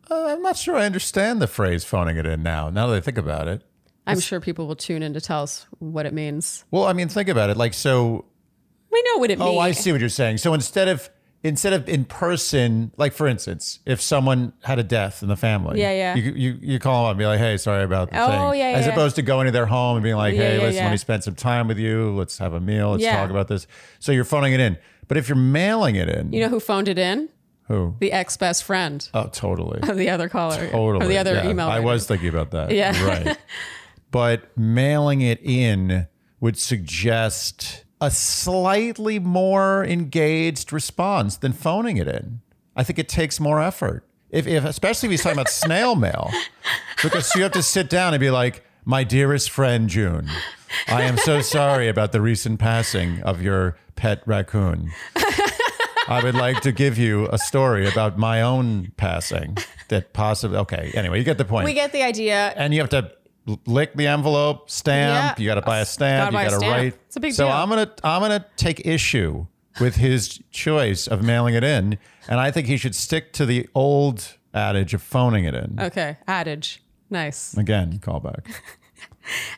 A: uh, I'm not sure I understand the phrase phoning it in now, now that I think about it.
B: I'm sure people will tune in to tell us what it means.
A: Well, I mean, think about it. Like, so,
B: We know what it means.
A: oh, I see what you're saying. So instead of, instead of in person, like for instance, if someone had a death in the family,
B: Yeah, yeah.
A: you you, you call them up and be like, hey, sorry about the
B: Oh,
A: thing,
B: yeah,
A: as
B: yeah.
A: opposed to going to their home and being like, hey,
B: yeah,
A: listen, let me spend some time with you, let's have a meal, let's talk about this. So you're phoning it in, but if you're mailing it in,
B: You know who phoned it in?
A: who?
B: The ex best friend
A: Oh, totally.
B: of the other caller.
A: Totally.
B: Or the other email.
A: I
B: writer.
A: was thinking about that.
B: Yeah.
A: Right. but mailing it in would suggest a slightly more engaged response than phoning it in. I think it takes more effort. If, if especially if he's talking about snail mail, because you have to sit down and be like, "My dearest friend June, I am so sorry about the recent passing of your pet raccoon. I would like to give you a story about my own passing that possibly. Okay, anyway, you get the point.
B: We get the idea.
A: and you have to lick the envelope, stamp.
B: Yeah.
A: You got to buy a stamp.
B: Gotta
A: you got to write.
B: It's a big
A: so
B: deal.
A: I'm gonna I'm gonna take issue with his choice of mailing it in, and I think he should stick to the old adage of phoning it in.
B: Okay. Adage. Nice.
A: Again, callback.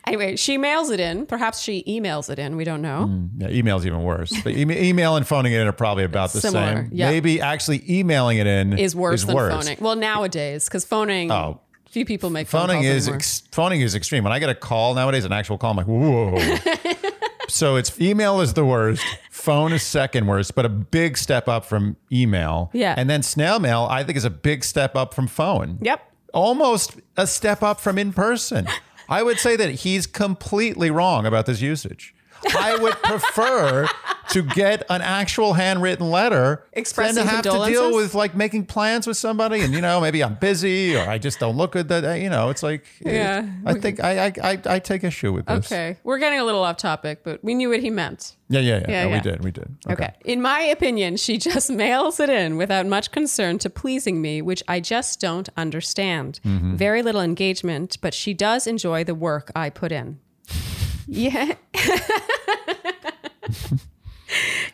B: Anyway, she mails it in. Perhaps she emails it in. We don't know.
A: Hmm, yeah, email's even worse. But e- email and phoning it in are probably about the
B: Similar,
A: same.
B: yeah.
A: Maybe actually emailing it in
B: Is worse than
A: worse.
B: phoning. Well, nowadays, because phoning.
A: Oh.
B: Few people make phone
A: Phoning
B: calls
A: is ex- phoning is extreme. When I get a call nowadays, an actual call, I'm like, whoa. so it's email is the worst. Phone is second worst, but a big step up from email.
B: Yeah.
A: And then snail mail, I think, is a big step up from phone.
B: Yep.
A: Almost a step up from in person. I would say that he's completely wrong about this usage. I would prefer to get an actual handwritten letter
B: Expressing
A: than to have to deal with like making plans with somebody and you know maybe I'm busy or I just don't look good that you know it's like
B: Yeah.
A: I think I I, I take issue with this.
B: Okay. We're getting a little off topic, but we knew what he meant.
A: Yeah, yeah, yeah.
B: Yeah,
A: No,
B: yeah.
A: We did, we did.
B: Okay. In my opinion, she just mails it in without much concern to pleasing me, which I just don't understand.
A: Mm-hmm.
B: Very little engagement, but she does enjoy the work I put in. Yeah.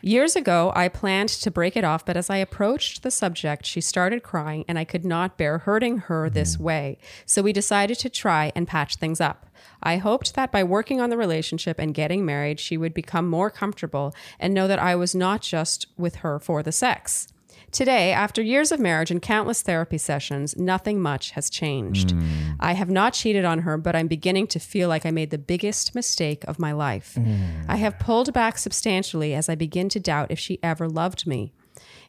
B: Years ago, I planned to break it off, but as I approached the subject, she started crying and I could not bear hurting her this mm. way. So we decided to try and patch things up. I hoped that by working on the relationship and getting married, she would become more comfortable and know that I was not just with her for the sex. Today, after years of marriage and countless therapy sessions, nothing much has changed. Mm. I have not cheated on her, but I'm beginning to feel like I made the biggest mistake of my life. Mm. I have pulled back substantially as I begin to doubt if she ever loved me.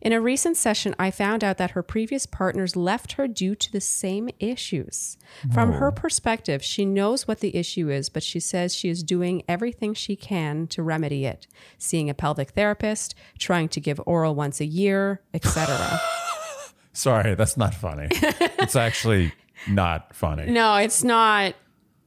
B: In a recent session, I found out that her previous partners left her due to the same issues. From her oh. perspective, she knows what the issue is, but she says she is doing everything she can to remedy it seeing a pelvic therapist, trying to give oral once a year, etc.
A: Sorry, that's not funny. it's actually not funny.
B: no, it's not.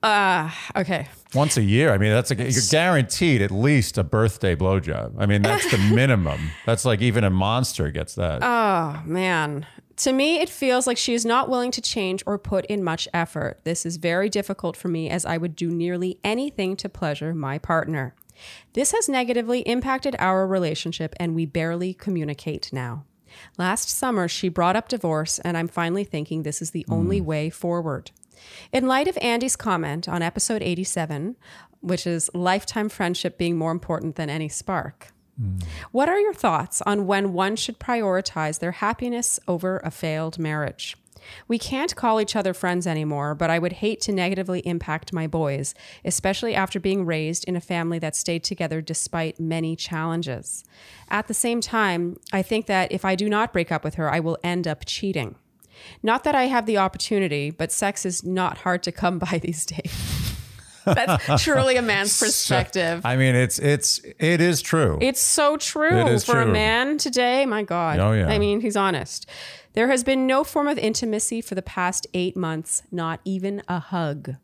B: Uh, okay.
A: Once a year, I mean, that's a, you're guaranteed at least a birthday blowjob. I mean, that's the minimum. That's like even a monster gets that.
B: Oh, man. To me, it feels like she is not willing to change or put in much effort. This is very difficult for me as I would do nearly anything to pleasure my partner. This has negatively impacted our relationship, and we barely communicate now. Last summer, she brought up divorce, and I'm finally thinking this is the only way forward. In light of Andy's comment on episode 87, which is lifetime friendship being more important than any spark, what are your thoughts on when one should prioritize their happiness over a failed marriage? We can't call each other friends anymore, but I would hate to negatively impact my boys, especially after being raised in a family that stayed together despite many challenges. At the same time, I think that if I do not break up with her, I will end up cheating. Not that I have the opportunity, but sex is not hard to come by these days. That's truly a man's perspective.
A: I mean, it's it's it is true.
B: It's so true
A: It
B: for a man today. My God.
A: Oh, yeah.
B: I mean, he's honest. There has been no form of intimacy for the past eight months, not even a hug.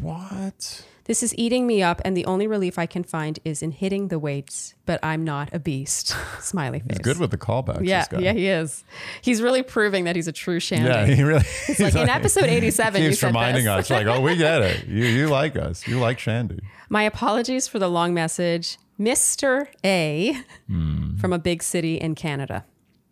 A: What?
B: This is eating me up, and the only relief I can find is in hitting the weights, but I'm not a beast. Smiley face.
A: He's good with the callbacks.
B: yeah,
A: this guy.
B: yeah, he is. He's really proving that he's a true Shandy.
A: Yeah, he really.
B: Is like in episode 87, He's
A: reminding us, like, oh, we get it. You you like us. You like Shandy.
B: My apologies for the long message, Mr. A
A: Hmm.
B: from a big city in Canada.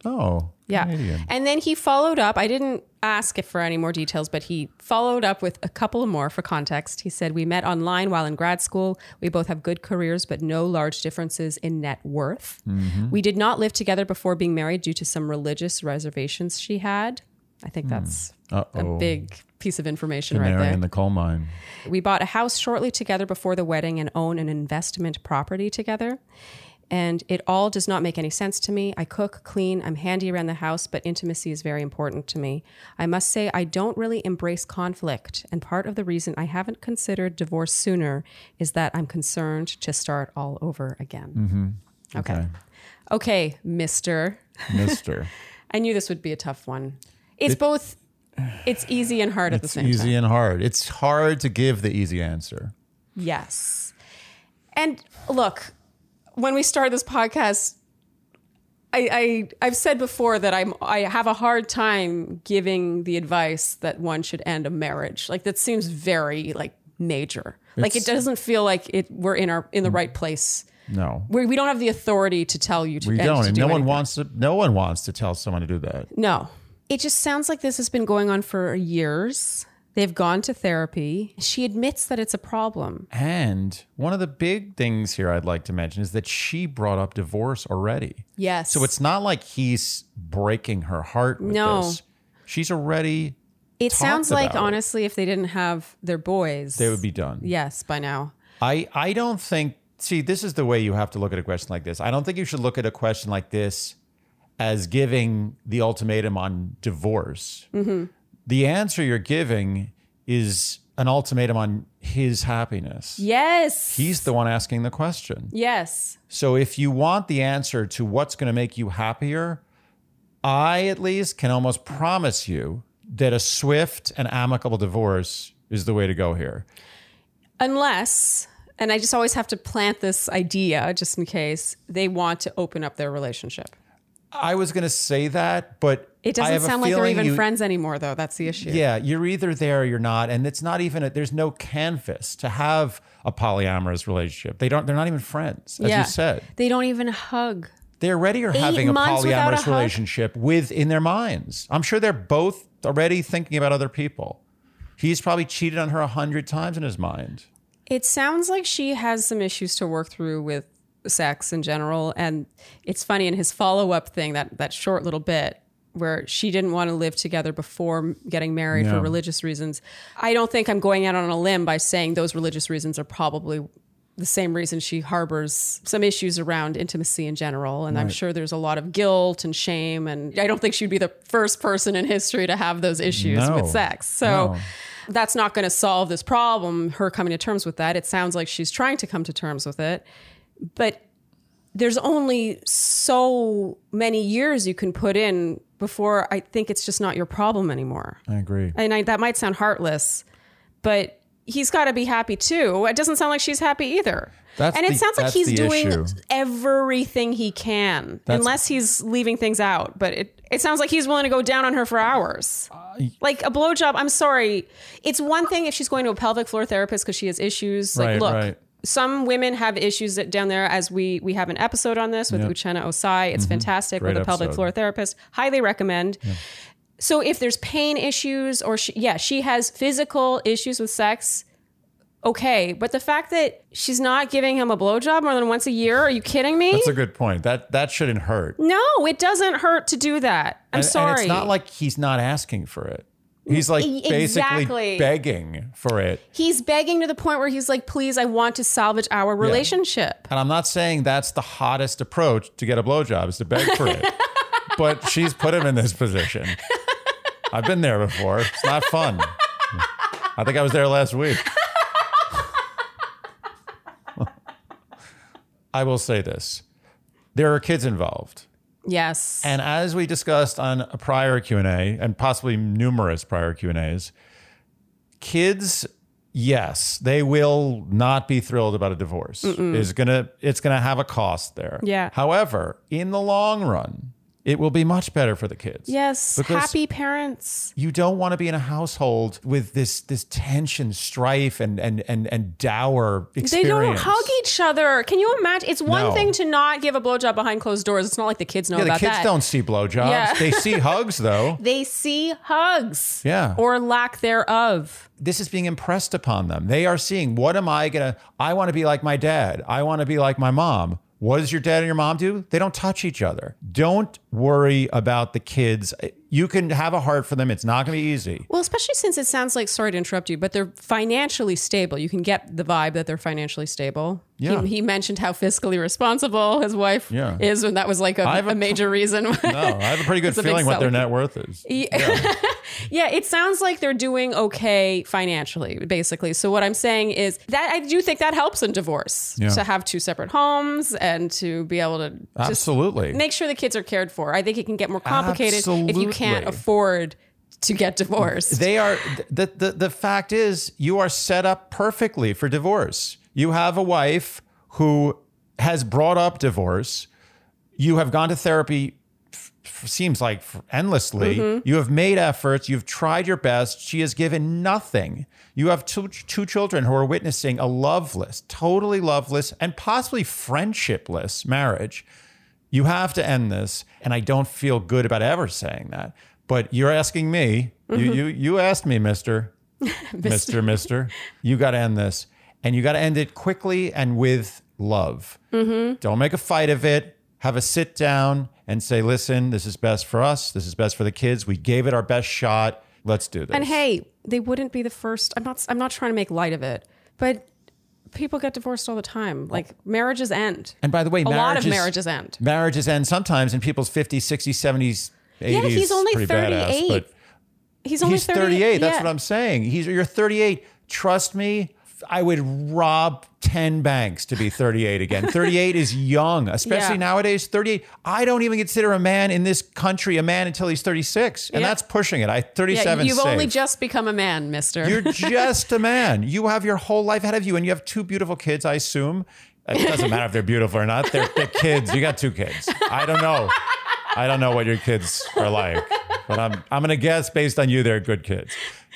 A: Oh,
B: Yeah.
A: Canadian.
B: And then he followed up. I didn't ask if for any more details, but he followed up with a couple more for context. He said, We met online while in grad school. We both have good careers, but no large differences in net worth.
A: Mm-hmm.
B: We did not live together before being married due to some religious reservations she had. I think that's a
A: Uh-oh.
B: big piece of information right
A: Canary
B: there.
A: in the coal mine.
B: We bought a house shortly together before the wedding and own an investment property together. And it all does not make any sense to me. I cook, clean, I'm handy around the house, but intimacy is very important to me. I must say, I don't really embrace conflict. And part of the reason I haven't considered divorce sooner is that I'm concerned to start all over again. Mm-hmm. Okay.
A: Okay.
B: Okay, mister.
A: Mister.
B: I knew this would be a tough one. It's both, it's easy and hard at the same time.
A: It's easy and hard. It's hard to give the easy answer.
B: Yes. And look, when we started this podcast, I, I I've said before that I'm I have a hard time giving the advice that one should end a marriage. Like that seems very like major. like it doesn't feel like it we're in our in the right place.
A: No,
B: We, we don't have the authority to tell you to
A: we don't,
B: to
A: and
B: do
A: no one wants to. No one wants to tell someone to do that.
B: No. It just sounds like this has been going on for years. They've gone to therapy. She admits that it's a problem.
A: And one of the big things here I'd like to mention is that she brought up divorce already.
B: Yes.
A: So it's not like he's breaking her heart with
B: No.
A: this. She's already.
B: It sounds like honestly, if they didn't have their boys,
A: They would be done.
B: yes by now.
A: I I don't think. See, this is the way you have to look at a question like this. I don't think you should look at a question like this as giving the ultimatum on divorce.
B: Mm-hmm.
A: The answer you're giving is an ultimatum on his happiness.
B: Yes.
A: He's the one asking the question.
B: yes.
A: So if you want the answer to what's going to make you happier, I at least can almost promise you that a swift and amicable divorce is the way to go here.
B: Unless, and I just always have to plant this idea just in case they want to open up their relationship.
A: I was going to say that, but
B: It doesn't sound like they're even
A: you-
B: friends anymore, though. That's the issue.
A: Yeah, you're either there or you're not, and it's not even. A, there's no canvas to have a polyamorous relationship. They don't. They're not even friends, as
B: Yeah.
A: you said.
B: They don't even hug.
A: They already are having a
B: without a
A: polyamorous relationship with in their minds. I'm sure they're both already thinking about other people. He's probably cheated on her a hundred times in his mind.
B: It sounds like she has some issues to work through with sex in general. And it's funny in his follow up thing, that, that short little bit where she didn't want to live together before getting married for religious reasons. I don't think I'm going out on a limb by saying those religious reasons are probably the same reason she harbors some issues around intimacy in general. And I'm sure there's a lot of guilt and shame. And I don't think she'd be the first person in history to have those issues
A: No.
B: with sex. So
A: No.
B: that's not going to solve this problem, her coming to terms with that. It sounds like she's trying to come to terms with it. But there's only so many years you can put in before I think it's just not your problem anymore.
A: I agree.
B: And I, that might sound heartless, but he's got to be happy too. It doesn't sound like she's happy either.
A: That's
B: and it
A: the-
B: sounds like he's doing
A: issue.
B: everything he can,
A: That's-
B: unless he's leaving things out. But it, it sounds like he's willing to go down on her for hours. like a blowjob, I'm sorry. It's one thing if she's going to a pelvic floor therapist because she has issues. Like,
A: Right,
B: look,
A: right.
B: Some women have issues that down there as we we have an episode on this with Uchenna Ossai. It's mm-hmm. fantastic
A: Great
B: with a pelvic
A: episode.
B: floor therapist. Highly recommend. So if there's pain issues or she, yeah, she has physical issues with sex, okay. But the fact that she's not giving him a blowjob more than once a year, are you kidding me?
A: That's a good point. That that shouldn't hurt.
B: no, it doesn't hurt to do that. I'm
A: And-
B: sorry.
A: And it's not like he's not asking for it. He's like basically
B: exactly.
A: begging for it.
B: he's begging to the point where he's like, please, I want to salvage our relationship.
A: And I'm not saying that's the hottest approach to get a blowjob is to beg for it. but she's put him in this position. I've been there before. It's not fun. I think I was there last week. I will say this. There are kids involved.
B: Yes.
A: And as we discussed on a prior Q&A and possibly numerous prior Q&As, kids yes, they will not be thrilled about a divorce. Is going to it's going to have a cost there.
B: Yeah.
A: However, in the long run, it will be much better for the kids.
B: yes.
A: Because-
B: Happy parents.
A: You don't want to be in a household with this this tension, strife and and and and dour experience.
B: They don't hug each other. Can you imagine? It's one
A: No.
B: thing to not give a blowjob behind closed doors. It's not like the kids know
A: Yeah, the
B: about
A: kids
B: that.
A: don't see blowjobs.
B: Yeah.
A: They see hugs though.
B: They see hugs.
A: Yeah.
B: Or lack thereof.
A: this is being impressed upon them. They are seeing what am I gonna? I want to be like my dad. I want to be like my mom. What does your dad and your mom do? They don't touch each other. Don't worry about the kids. You can have a heart for them. It's not going to be easy.
B: Well, especially since it sounds like, sorry to interrupt you, but they're financially stable. You can get the vibe that they're financially stable.
A: Yeah.
B: He, he mentioned how fiscally responsible his wife
A: Yeah.
B: is, and that was like a, a
A: a-
B: major reason.
A: No, I have a pretty good
B: It's a big
A: feeling what their net worth is.
B: Yeah, it sounds like they're doing okay financially, basically. So what I'm saying is that I do think that helps in divorce
A: Yeah.
B: to have two separate homes and to be able to
A: Absolutely.
B: make sure the kids are cared for. I think it can get more complicated if you can't afford to get divorced.
A: They are the, the the fact is you are set up perfectly for divorce. You have a wife who has brought up divorce. You have gone to therapy seems like endlessly. Mm-hmm. You have made efforts, you've tried your best. She has given nothing. You have two two children who are witnessing a loveless, totally loveless and possibly friendshipless marriage. You have to end this, and I don't feel good about ever saying that. But you're asking me. You you mm-hmm. you asked me, Mister, Mister, Mister. You got to end this, and you got to end it quickly and with love. Mm-hmm. Don't make a fight of it. Have a sit down and say, "Listen, this is best for us. This is best for the kids. We gave it our best shot. Let's do this."
B: and hey, they wouldn't be the first. I'm not. I'm not trying to make light of it, but people get divorced all the time. Like marriages end.
A: And by the way,
B: a lot of
A: marriages-
B: end.
A: marriages end sometimes in people's 50s, 60s, 70s, 80s.
B: Yeah, he's only
A: pretty badass,
B: 38.
A: but
B: He's only
A: he's 38. That's
B: yeah.
A: what I'm saying. He's you're 38. Trust me, I would rob 10 banks to be 38 again. 38 is young, especially
B: Yeah.
A: nowadays. 38. I don't even consider a man in this country a man until he's 36, and
B: Yeah.
A: that's pushing it. I 37.
B: Yeah, you've
A: safe.
B: only just become a man, Mister.
A: You're just a man. You have your whole life ahead of you, and you have two beautiful kids, I assume. It doesn't matter if they're beautiful or not. They're, they're kids. You got two kids. I don't know. I don't know what your kids are like, but I'm I'm gonna guess based on you, they're good kids.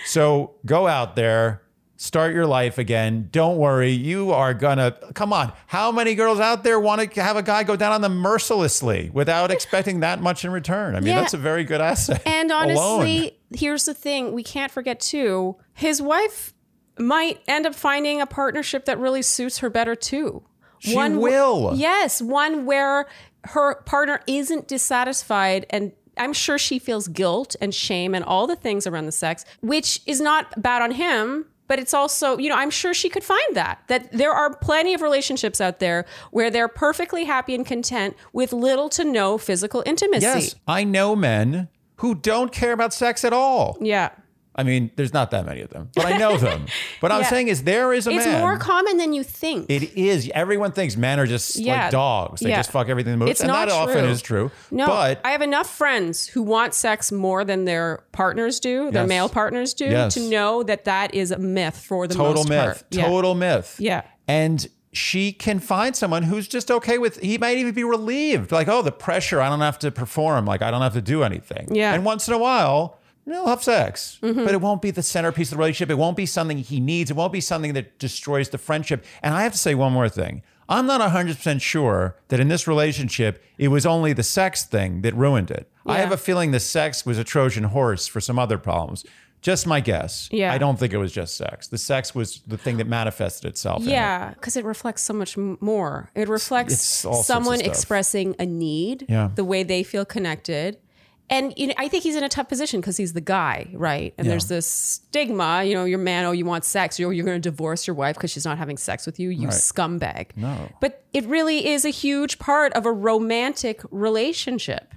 A: So go out there, start your life again. Don't worry, you are gonna come on. How many girls out there want to have a guy go down on them mercilessly without expecting that much in return? I mean,
B: Yeah.
A: that's a very good asset.
B: And
A: alone.
B: honestly, here's the thing: we can't forget too. His wife might end up finding a partnership that really suits her better too.
A: She
B: wh-
A: will.
B: yes, one where her partner isn't dissatisfied and. I'm sure she feels guilt and shame and all the things around the sex, which is not bad on him, but it's also, you know, I'm sure she could find that. That there are plenty of relationships out there where they're perfectly happy and content with little to no physical intimacy.
A: Yes, I know men who don't care about sex at all.
B: Yeah.
A: I mean, there's not that many of them, but I know them. What I'm saying is, there is a
B: It's
A: man.
B: more common than you think.
A: it is. Everyone thinks men are just
B: Yeah.
A: like dogs. They
B: Yeah.
A: just fuck everything that moves,
B: It's
A: and
B: not
A: that often
B: true.
A: is true.
B: no,
A: but
B: I have enough friends who want sex more than their partners do, their
A: Yes.
B: male partners do,
A: Yes.
B: to know that that is a myth for the
A: total
B: most
A: myth.
B: part. Yeah.
A: Total myth.
B: Yeah.
A: And she can find someone who's just okay with. He might even be relieved, like, oh, the pressure. I don't have to perform. Like, I don't have to do anything.
B: Yeah.
A: And once in a while. They'll have sex, mm-hmm. but it won't be the centerpiece of the relationship. It won't be something he needs. It won't be something that destroys the friendship. And I have to say one more thing. I'm not 100% sure that in this relationship, it was only the sex thing that ruined it. I have a feeling the sex was a Trojan horse for some other problems. Just my guess.
B: Yeah.
A: I don't think it was just sex. The sex was the thing that manifested itself.
B: Yeah, because it reflects so much more. It reflects
A: it's all sorts of
B: someone expressing a need,
A: Yeah.
B: the way they feel connected. And you know, I think he's in a tough position because he's the guy, right? And there's this stigma, you know, your man, oh, you want sex, you're, you're going to divorce your wife because she's not having sex with you, you scumbag.
A: No.
B: But it really is a huge part of a romantic relationship.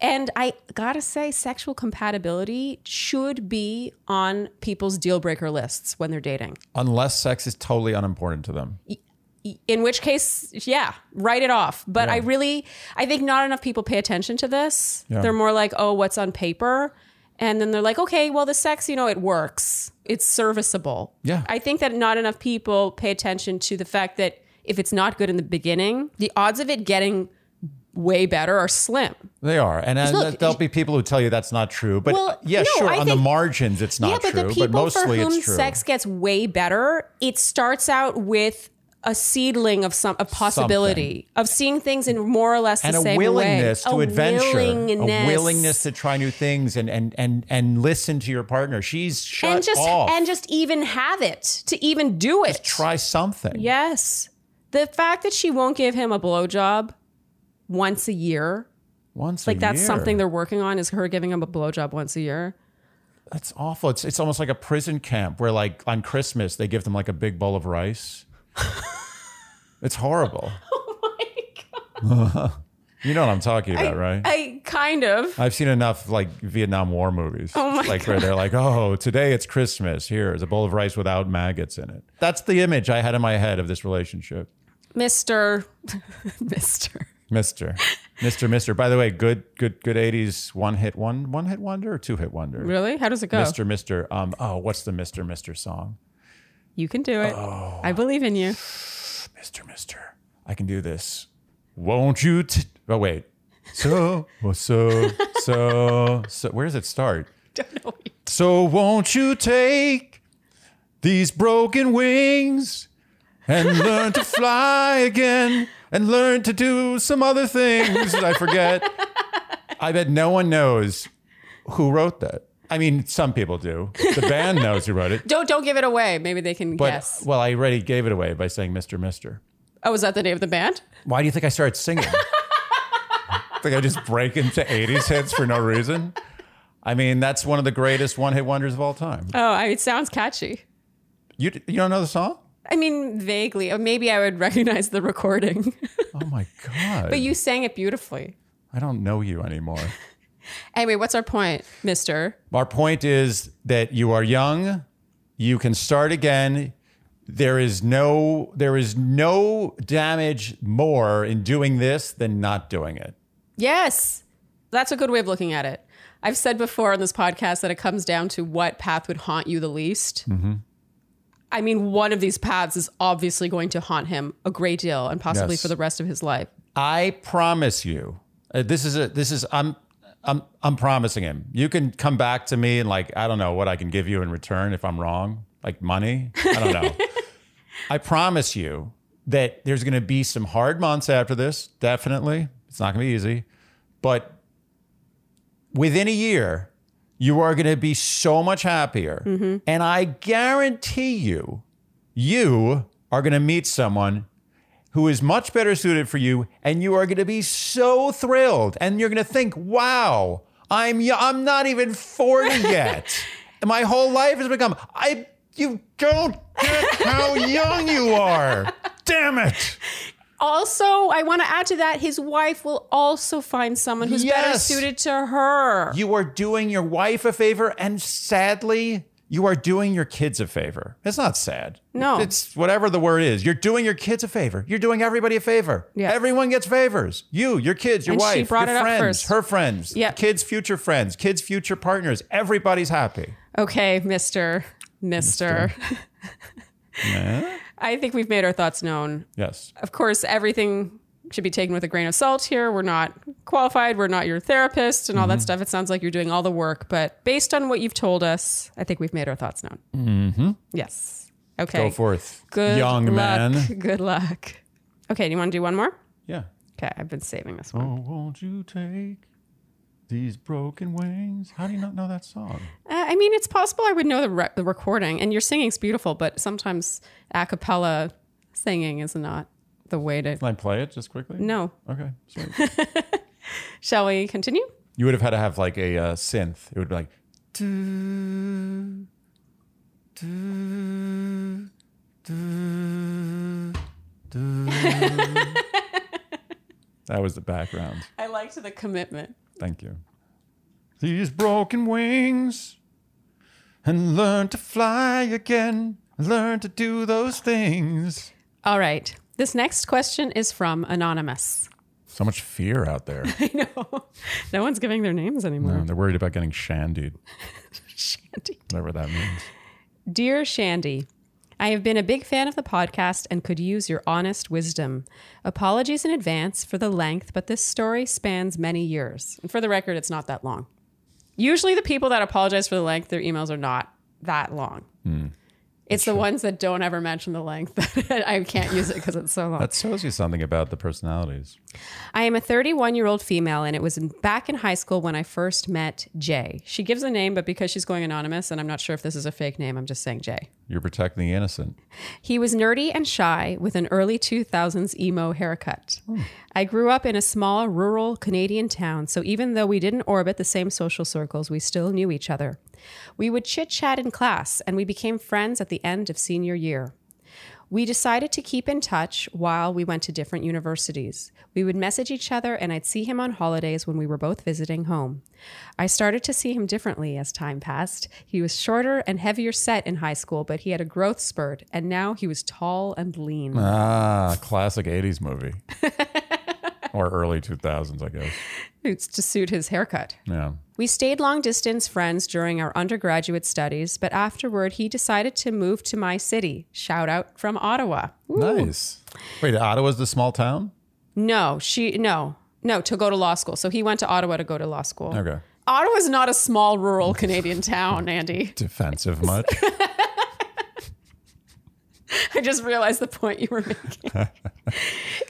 B: And I gotta say, sexual compatibility should be on people's deal breaker lists when they're dating.
A: Unless sex is totally unimportant to them.
B: In which case yeah write it off but i really i think not enough people pay attention to this
A: Yeah.
B: they're more like oh what's on paper and then they're like okay well the sex you know it works it's serviceable
A: Yeah.
B: i think that not enough people pay attention to the fact that if it's not good in the beginning the odds of it getting way better are slim
A: They are, and, uh, and
B: look-
A: there'll be people who tell you that's not true. But
B: Well,
A: yeah,
B: no,
A: sure,
B: I
A: on the margins, it's not
B: yeah but
A: true.
B: the people
A: but mostly
B: for whom
A: it's true.
B: sex gets way better it starts out with a seedling of some of possibility of seeing things in more or less the
A: and a
B: same
A: willingness
B: way.
A: to
B: A
A: adventure,
B: willingness.
A: a willingness to try new things, and and and and listen to your partner. She's shut
B: and just
A: off.
B: and just even have it to even do it.
A: To try something.
B: Yes, the fact that she won't give him a blowjob once a year,
A: once a year.
B: like
A: a
B: that's
A: year.
B: something they're working on, is her giving him a blowjob once a year.
A: That's awful. It's it's almost like a prison camp where like on Christmas they give them like a big bowl of rice. it's horrible. Oh my god. you know what I'm talking about, right?
B: I kind of.
A: I've seen enough like Vietnam War movies.
B: Oh my
A: like where they're like, oh, today it's Christmas. Here's a bowl of rice without maggots in it. That's the image I had in my head of this relationship.
B: Mr. Mr.
A: Mister. Mister Mister. By the way, good good good eighties one hit one one hit wonder or two hit wonder?
B: Really? How does it go?
A: Mister Mister. Um oh, what's the Mister Mister song?
B: You can do it.
A: Oh.
B: I believe in you.
A: Mister Mister. I can do this. Won't you t- oh wait. So oh, so so so where does it start?
B: Don't know.
A: So won't you take these broken wings and learn to fly again and learn to do some other things I forget. I bet no one knows who wrote that. I mean, some people do. The band knows who wrote it.
B: Don't don't give it away. Maybe they can
A: But
B: guess.
A: well, I already gave it away by saying Mr. Mister.
B: Oh, is that the name of the band?
A: Why do you think I started singing? think I just break into 80s hits for no reason? I mean, that's one of the greatest one hit wonders of all time.
B: Oh, I, it sounds catchy.
A: You, you don't know the song?
B: I mean, vaguely. Or maybe I would recognize the recording.
A: Oh my God.
B: but you sang it beautifully.
A: I don't know you anymore.
B: Anyway, what's our point, mister?
A: Our point is that you are young, you can start again. There is no there is no damage more in doing this than not doing it.
B: Yes. That's a good way of looking at it. I've said before on this podcast that it comes down to what path would haunt you the least. I mean, one of these paths is obviously going to haunt him a great deal and possibly
A: Yes.
B: for the rest of his life.
A: I promise you. uh, this is a this is I'm I'm I'm promising him. You can come back to me and like I don't know what I can give you in return if I'm wrong, like money. I don't know. I promise you that there's going to be some hard months after this. Definitely, it's not going to be easy, but within a year, you are going to be so much happier, mm-hmm. and I guarantee you, you are going to meet someone who is much better suited for you, and you are going to be so thrilled, and you're going to think, "Wow, I'm I'm not even forty yet, my whole life has become I." You don't get how young you are. Damn it!
B: Also, I want to add to that his wife will also find someone who's better suited to her.
A: You are doing your wife a favor, and sadly, you are doing your kids a favor. It's not sad.
B: No.
A: It's whatever the word is. You're doing your kids a favor. You're doing everybody a favor.
B: Yeah.
A: Everyone gets favors. You, your kids, your
B: And
A: wife, your friends, her friends,
B: Yep.
A: kids' future friends, kids' future partners. Everybody's happy.
B: Okay, Mister, Mister.
A: Yeah?
B: I think we've made our thoughts known.
A: Yes.
B: Of course, everything should be taken with a grain of salt here. We're not qualified. We're not your therapist and all
A: Mm-hmm.
B: that stuff. It sounds like you're doing all the work, but based on what you've told us, I think we've made our thoughts known. Mm-hmm. Yes. Okay.
A: Go forth,
B: Good
A: young
B: luck.
A: man.
B: Good luck. Okay. Do you want to do one more?
A: Yeah.
B: Okay. I've been saving this one.
A: Oh, won't you take these broken wings? How do you not know that song?
B: Uh, I mean, it's possible I would know the, re- the recording, and your singing's beautiful, but sometimes a cappella singing is not the way to.
A: Can I play it just quickly?
B: No.
A: Okay.
B: Shall we continue?
A: you would have had to have like a uh, synth. It would be like. That was the background.
B: I liked the commitment.
A: Thank you. These broken wings and learn to fly again. Learn to do those things.
B: All right. This next question is from Anonymous.
A: So much fear out there.
B: I know. No one's giving their names anymore.
A: No, they're worried about getting shandied,
B: Shandy.
A: whatever that means.
B: Dear Shandy, I have been a big fan of the podcast and could use your honest wisdom. Apologies in advance for the length, but this story spans many years. And for the record, it's not that long. Usually, the people that apologize for the length, their emails are not that long. Hmm. It's the ones that don't ever mention the length that I can't use it because it's so long.
A: That shows you something about the personalities.
B: I am a 31 year old female, and it was in- back in high school when I first met Jay. She gives a name, but because she's going anonymous, and I'm not sure if this is a fake name, I'm just saying Jay.
A: You're protecting the innocent.
B: He was nerdy and shy with an early 2000s emo haircut. Hmm. I grew up in a small rural Canadian town, so even though we didn't orbit the same social circles, we still knew each other. We would chit chat in class, and we became friends at the end of senior year. We decided to keep in touch while we went to different universities. We would message each other, and I'd see him on holidays when we were both visiting home. I started to see him differently as time passed. He was shorter and heavier set in high school, but he had a growth spurt, and now he was tall and lean.
A: Ah, classic 80s movie. or early 2000s, I guess.
B: It's to suit his haircut.
A: Yeah.
B: We stayed long distance friends during our undergraduate studies, but afterward he decided to move to my city. Shout out from Ottawa. Ooh.
A: Nice. Wait, Ottawa's the small town?
B: No, she no. No, to go to law school. So he went to Ottawa to go to law school.
A: Okay.
B: Ottawa's not a small rural Canadian town, Andy.
A: Defensive much?
B: I just realized the point you were making.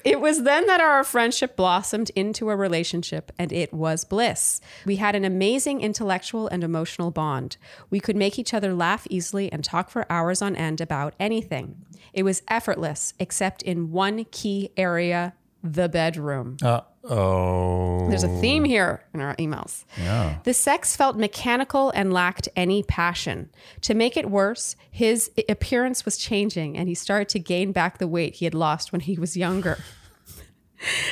B: it was then that our friendship blossomed into a relationship, and it was bliss. We had an amazing intellectual and emotional bond. We could make each other laugh easily and talk for hours on end about anything. It was effortless, except in one key area the bedroom.
A: Uh oh.
B: There's a theme here in our emails.
A: Yeah.
B: The sex felt mechanical and lacked any passion. To make it worse, his appearance was changing and he started to gain back the weight he had lost when he was younger.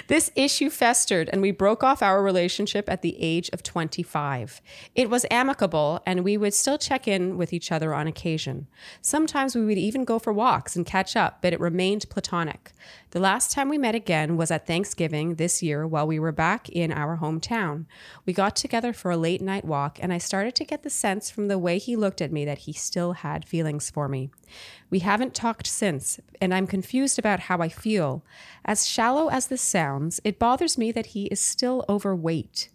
B: This issue festered and we broke off our relationship at the age of 25. It was amicable and we would still check in with each other on occasion. Sometimes we would even go for walks and catch up, but it remained platonic. The last time we met again was at Thanksgiving this year while we were back in our hometown. We got together for a late night walk and I started to get the sense from the way he looked at me that he still had feelings for me. We haven't talked since, and I'm confused about how I feel. As shallow as this sounds, it bothers me that he is still overweight.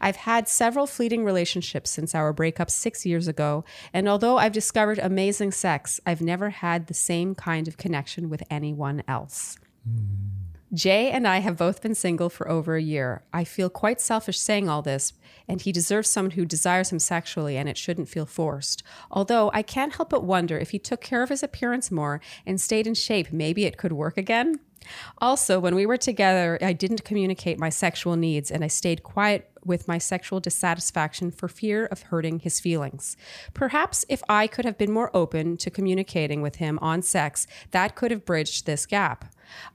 B: I've had several fleeting relationships since our breakup six years ago, and although I've discovered amazing sex, I've never had the same kind of connection with anyone else. Hmm. Jay and I have both been single for over a year. I feel quite selfish saying all this, and he deserves someone who desires him sexually, and it shouldn't feel forced. Although I can't help but wonder if he took care of his appearance more and stayed in shape, maybe it could work again. Also, when we were together, I didn't communicate my sexual needs and I stayed quiet with my sexual dissatisfaction for fear of hurting his feelings. Perhaps if I could have been more open to communicating with him on sex, that could have bridged this gap.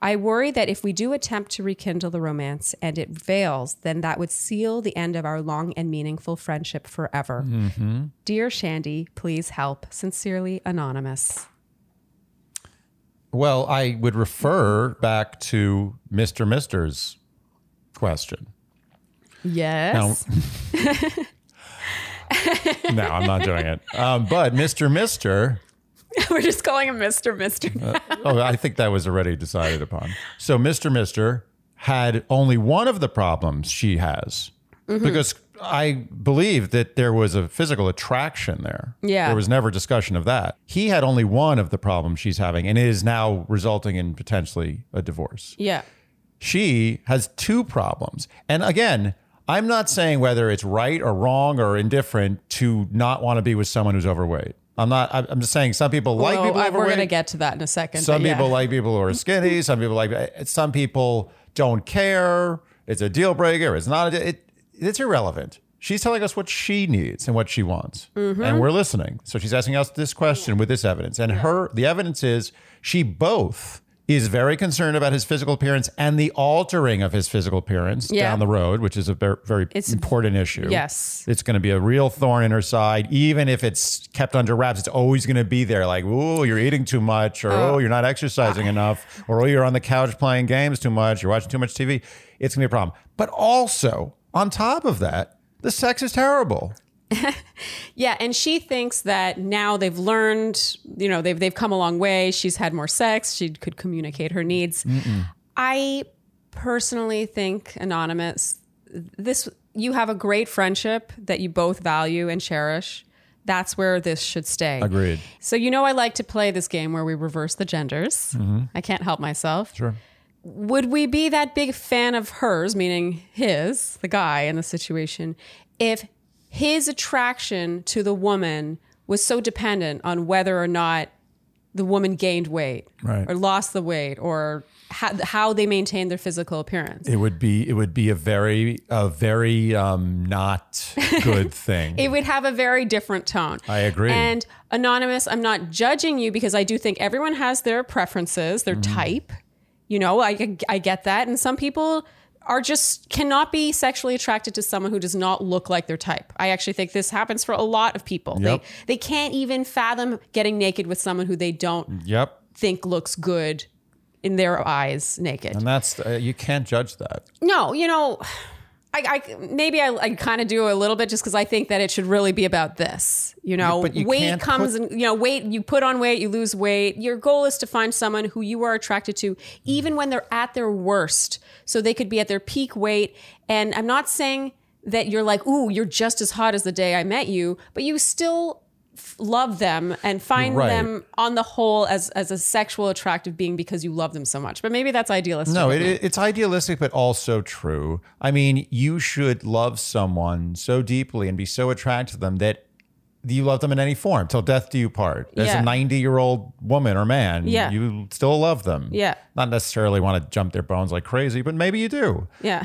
B: I worry that if we do attempt to rekindle the romance and it fails, then that would seal the end of our long and meaningful friendship forever. Dear Shandy, please help. Sincerely, Anonymous.
A: Well, I would refer back to Mr. Mister's question.
B: Yes.
A: No, I'm not doing it. Um, but Mr. Mister,
B: We're just calling him Mr. Mister.
A: oh, I think that was already decided upon. So, Mr. Mister, had only one of the problems she has.
B: Mm-hmm.
A: Because I believe that there was a physical attraction there.
B: Yeah.
A: There was never discussion of that. He had only one of the problems she's having, and it is now resulting in potentially a divorce.
B: Yeah.
A: She has two problems. And again, I'm not saying whether it's right or wrong or indifferent to not want to be with someone who's overweight. I'm not, I'm just saying some people like
B: Well,
A: people overweight.
B: we're going to get to that in a second.
A: Some
B: yeah.
A: people like people who are skinny. Some people like. Some people don't care. It's a deal breaker. It's not. A, it, it's irrelevant. She's telling us what she needs and what she wants,
B: Mm-hmm.
A: and we're listening. So she's asking us this question with this evidence, and her the evidence is she both is very concerned about his physical appearance and the altering of his physical appearance
B: Yeah.
A: down the road, which is a very, very important issue.
B: Yes.
A: It's going to be a real thorn in her side, even if it's kept under wraps. It's always going to be there. Like, oh, you're eating too much, or oh, you're not exercising enough, or oh, you're on the couch playing games too much, you're watching too much TV. It's going to be a problem. But also, on top of that, the sex is terrible.
B: Yeah, and she thinks that now they've learned, you know, they've they've come a long way. She's had more sex. She could communicate her needs. I personally think anonymous this you have a great friendship that you both value and cherish. That's where this should stay.
A: Agreed.
B: So you know I like to play this game where we reverse the genders. Mm-hmm. I can't help myself.
A: Sure.
B: Would we be that big fan of hers, meaning his, the guy in the situation, if his attraction to the woman was so dependent on whether or not the woman gained weight
A: Right.
B: or lost the weight or how, how they maintained their physical appearance?
A: It would be it would be a very a very um, not good thing.
B: it would have a very different tone.
A: I agree.
B: And anonymous, I'm not judging you because I do think everyone has their preferences, their
A: Mm-hmm.
B: type. You know, I I get that, and some people are just cannot be sexually attracted to someone who does not look like their type. I actually think this happens for a lot of people.
A: Yep.
B: They they can't even fathom getting naked with someone who they don't
A: yep.
B: think looks good in their eyes naked.
A: And that's uh, you can't judge that.
B: No, you know, I, I maybe I, I kind of do a little bit just because I think that it should really be about this. You know,
A: but you
B: weight comes and you know, weight. You put on weight, you lose weight. Your goal is to find someone who you are attracted to, even when they're at their worst, so they could be at their peak weight. And I'm not saying that you're like, ooh, you're just as hot as the day I met you, but you still f- love them and find
A: Right.
B: them on the whole as as a sexual attractive being because you love them so much. But maybe that's idealistic.
A: No,
B: of
A: it,
B: me.
A: it- it's idealistic, but also true. I mean, you should love someone so deeply and be so attracted to them that you love them in any form till death do you part. As
B: Yeah.
A: a 90 year old woman or man,
B: Yeah.
A: you still love them.
B: Yeah.
A: Not necessarily want to jump their bones like crazy, but maybe you do.
B: yeah.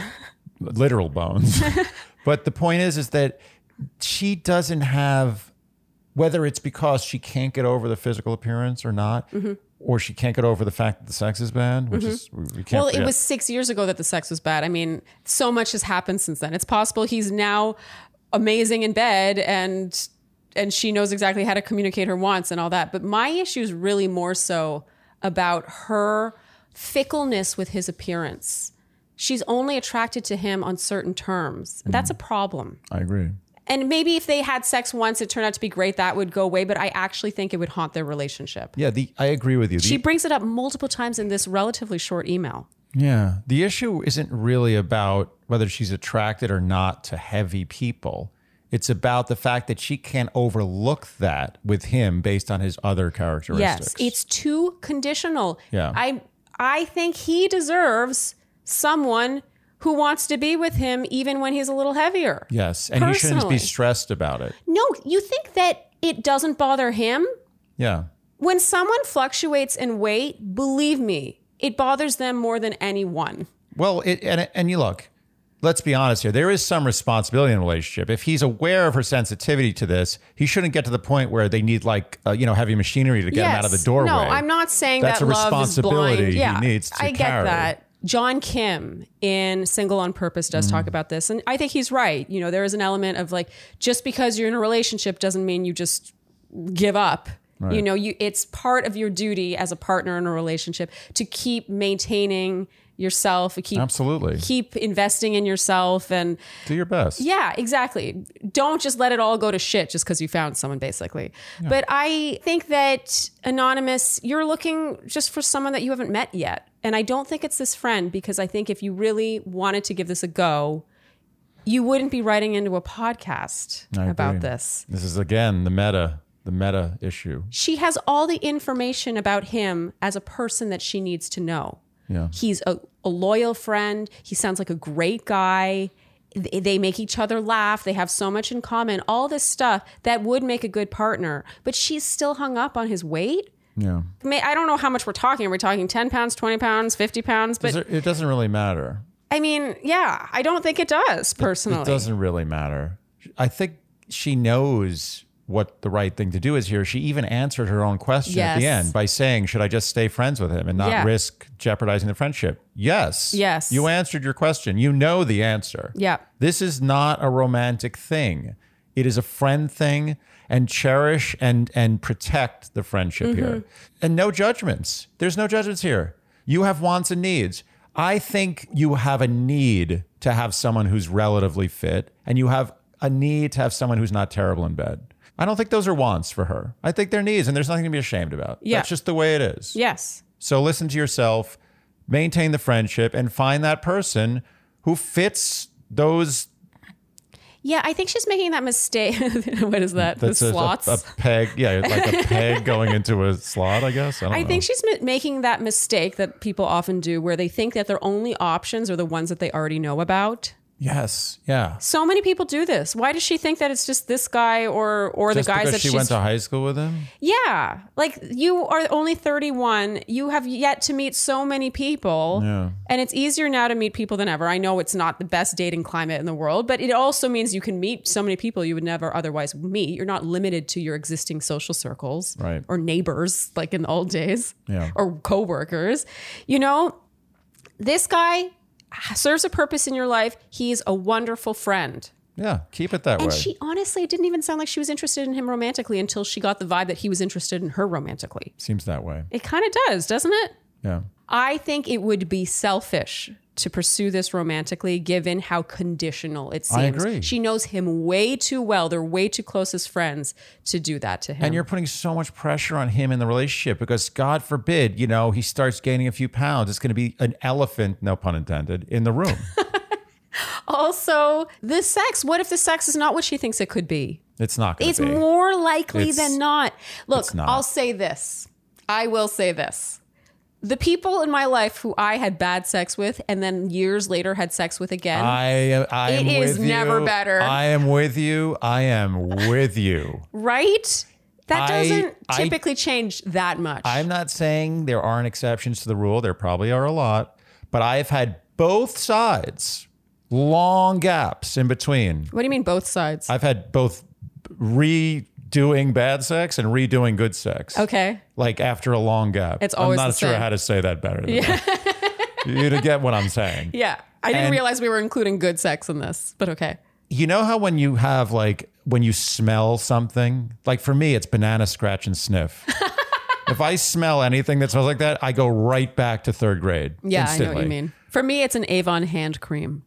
A: literal bones. but the point is, is that she doesn't have, whether it's because she can't get over the physical appearance or not,
B: Mm-hmm.
A: or she can't get over the fact that the sex is bad, which is we can't.
B: Well, it was six years ago that the sex was bad. I mean, so much has happened since then. It's possible he's now amazing in bed and and she knows exactly how to communicate her wants and all that. But my issue is really more so about her fickleness with his appearance. She's only attracted to him on certain terms. That's a problem.
A: I agree.
B: And maybe if they had sex once, it turned out to be great, that would go away. But I actually think it would haunt their relationship.
A: Yeah, the I agree with you. The,
B: She brings it up multiple times in this relatively short email.
A: yeah, the issue isn't really about whether she's attracted or not to heavy people. It's about the fact that she can't overlook that with him based on his other characteristics.
B: Yes, it's too conditional.
A: Yeah.
B: I I think he deserves someone who wants to be with him even when he's a little heavier.
A: yes, and he shouldn't be stressed about it.
B: No, you think that it doesn't bother him?
A: Yeah,
B: When someone fluctuates in weight, believe me, it bothers them more than anyone.
A: Well, it, and and you look, let's be honest here. There is some responsibility in a relationship. If he's aware of her sensitivity to this, he shouldn't get to the point where they need like uh, you know heavy machinery to get him out of the doorway.
B: No, I'm not saying
A: That's
B: that
A: a
B: love is
A: responsibility
B: blind.
A: he
B: Yeah,
A: needs to
B: I get
A: carry.
B: that. John Kim in Single on Purpose does
A: Mm.
B: talk about this, and I think he's right. You know, there is an element of like just because you're in a relationship doesn't mean you just give up. You know, you it's part of your duty as a partner in a relationship to keep maintaining yourself, keep
A: Absolutely.
B: keep investing in yourself and
A: Do your best.
B: yeah, exactly. Don't just let it all go to shit just because you found someone, basically. But I think that anonymous, you're looking just for someone that you haven't met yet. And I don't think it's this friend because I think if you really wanted to give this a go, you wouldn't be writing into a podcast about this.
A: This is again the meta, the meta issue.
B: She has all the information about him as a person that she needs to know.
A: Yeah.
B: He's a, a loyal friend. He sounds like a great guy. They they make each other laugh. They have so much in common. All this stuff that would make a good partner. But she's still hung up on his weight.
A: Yeah.
B: I don't know how much we're talking. Are we talking 10 pounds, 20 pounds, 50 pounds? But
A: it doesn't really matter.
B: I mean, yeah, I don't think it does personally.
A: It doesn't really matter. I think she knows what the right thing to do is here. She even answered her own question at the end by saying, Should I just stay friends with him and not
B: Yeah.
A: risk jeopardizing the friendship? Yes.
B: Yes.
A: You answered your question. You know the answer.
B: Yeah.
A: This is not a romantic thing. It is a friend thing and cherish and and protect the friendship
B: Mm-hmm.
A: here. And no judgments. There's no judgments here. You have wants and needs. I think you have a need to have someone who's relatively fit and you have a need to have someone who's not terrible in bed. I don't think those are wants for her. I think they're needs and there's nothing to be ashamed about.
B: Yeah.
A: That's just the way it is.
B: Yes.
A: So listen to yourself, maintain the friendship, and find that person who fits those.
B: Yeah, I think she's making that mistake. what is that?
A: That's
B: the
A: a-
B: slots.
A: A, a peg, yeah, like a peg going into a slot. I guess. I, don't
B: I think she's ma- making that mistake that people often do where they think that their only options are the ones that they already know about.
A: Yes. Yeah.
B: So many people do this. Why does she think that it's just this guy or or
A: Just
B: the guys that
A: she went to high school with him.
B: Yeah. Like you are only 31. You have yet to meet so many people.
A: Yeah.
B: And it's easier now to meet people than ever. I know it's not the best dating climate in the world, but it also means you can meet so many people you would never otherwise meet. You're not limited to your existing social circles
A: Right.
B: or neighbors like in the old days
A: Yeah.
B: or coworkers. You know, this guy serves a purpose in your life. He's a wonderful friend.
A: Yeah. Keep it that
B: And
A: way.
B: And she honestly it didn't even sound like she was interested in him romantically until she got the vibe that he was interested in her romantically.
A: Seems that way.
B: It kind of does, doesn't it?
A: Yeah.
B: I think it would be selfish to pursue this romantically given how conditional it seems.
A: I agree.
B: She knows him way too well. They're way too close as friends to do that to him.
A: And you're putting so much pressure on him in the relationship because God forbid, you know, he starts gaining a few pounds. It's going to be an elephant, no pun intended, in the room.
B: also, the sex. What if the sex is not what she thinks it could be?
A: It's not going
B: It's
A: to be.
B: more likely
A: It's-
B: than not. Look,
A: not.
B: I'll say this. I will say this. The people in my life who I had bad sex with and then years later had sex with again,
A: I, I
B: It
A: am
B: is never
A: you.
B: better.
A: I am with you. I am with you.
B: right? That
A: I-
B: doesn't
A: I-
B: typically change that much.
A: I'm not saying there aren't exceptions to the rule. There probably are a lot, but I've had both sides, long gaps in between.
B: what do you mean both sides?
A: I've had both redoing bad sex and redoing good sex.
B: okay.
A: Like after a long gap.
B: It's always
A: I'm not sure
B: same.
A: how to say that better. Than that. you to get what I'm saying.
B: Yeah. I didn't
A: And-
B: realize we were including good sex in this, but okay.
A: You know how when you have like when you smell something, like for me, it's banana scratch and sniff. if I smell anything that smells like that, I go right back to third grade.
B: Yeah, I know what you mean. For me, it's an Avon hand cream.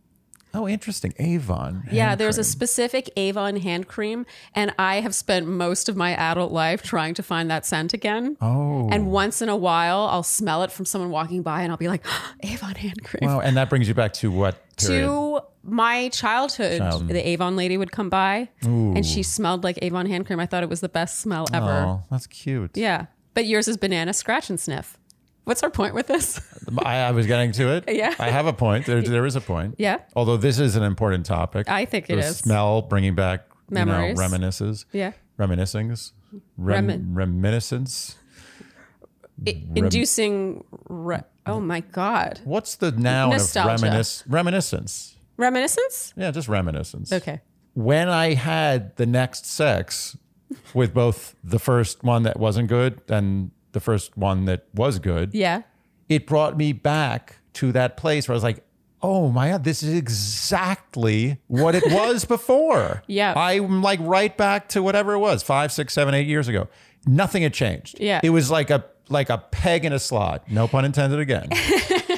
A: Oh, interesting. Avon.
B: Yeah, there's a specific Avon hand cream, and I have spent most of my adult life trying to find that scent again.
A: Oh.
B: And once in a while, I'll smell it from someone walking by, and I'll be like, Avon hand cream.
A: Wow, and that brings you back to what period?
B: to my childhood,
A: Childhood.
B: the Avon lady would come by, and she smelled like Avon hand cream. I thought it was the best smell ever.
A: Oh, that's cute.
B: Yeah, but yours is banana scratch and sniff. What's our point with this?
A: I, I was getting to it.
B: Yeah.
A: I have a point. There, there is a point.
B: Yeah.
A: Although this is an important topic.
B: I think it
A: the
B: is.
A: smell bringing back you know,
B: Memories.
A: reminiscences.
B: Yeah.
A: Reminiscings. Rem-
B: Remi-
A: reminiscence.
B: I- inducing. Re- oh my god,
A: What's the noun
B: Nostalgia.
A: of reminis- reminiscence?
B: reminiscence.
A: Yeah, just reminiscence.
B: Okay.
A: When I had the next sex with both the first one that wasn't good and the first one that was good,
B: Yeah.
A: it brought me back to that place where I was like, oh my God, this is exactly what it was before.
B: Yeah.
A: I'm like right back to whatever it was, five, six, seven, eight years ago. Nothing had changed.
B: Yeah.
A: It was like a like a peg in a slot. No pun intended again.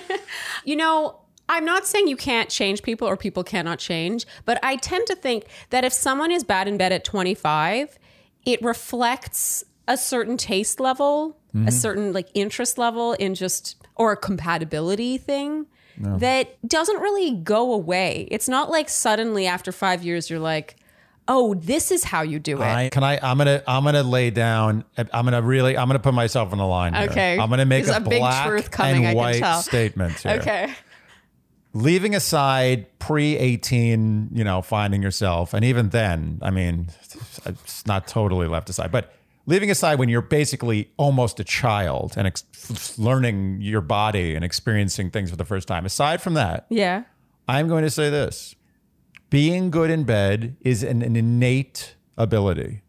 B: You know, I'm not saying you can't change people or people cannot change, but I tend to think that if someone is bad in bed at 25, it reflects a certain taste level,
A: Mm-hmm.
B: a certain like interest level in just or a compatibility thing that doesn't really go away. It's not like suddenly after 5 years you're like, "Oh, this is how you do it."
A: I, can I? I'm gonna. I'm gonna lay down. I'm gonna really. I'm gonna put myself on the line. Here.
B: Okay.
A: I'm gonna make
B: There's
A: a,
B: a big
A: black
B: truth coming, I
A: and
B: can
A: white
B: tell.
A: statement here.
B: okay.
A: Leaving aside pre 18, you know, finding yourself, and even then, I mean, it's not totally left aside, but leaving aside when you're basically almost a child and ex- learning your body and experiencing things for the first time. Aside from that,
B: Yeah.
A: I'm going to say this being good in bed is an, an innate ability.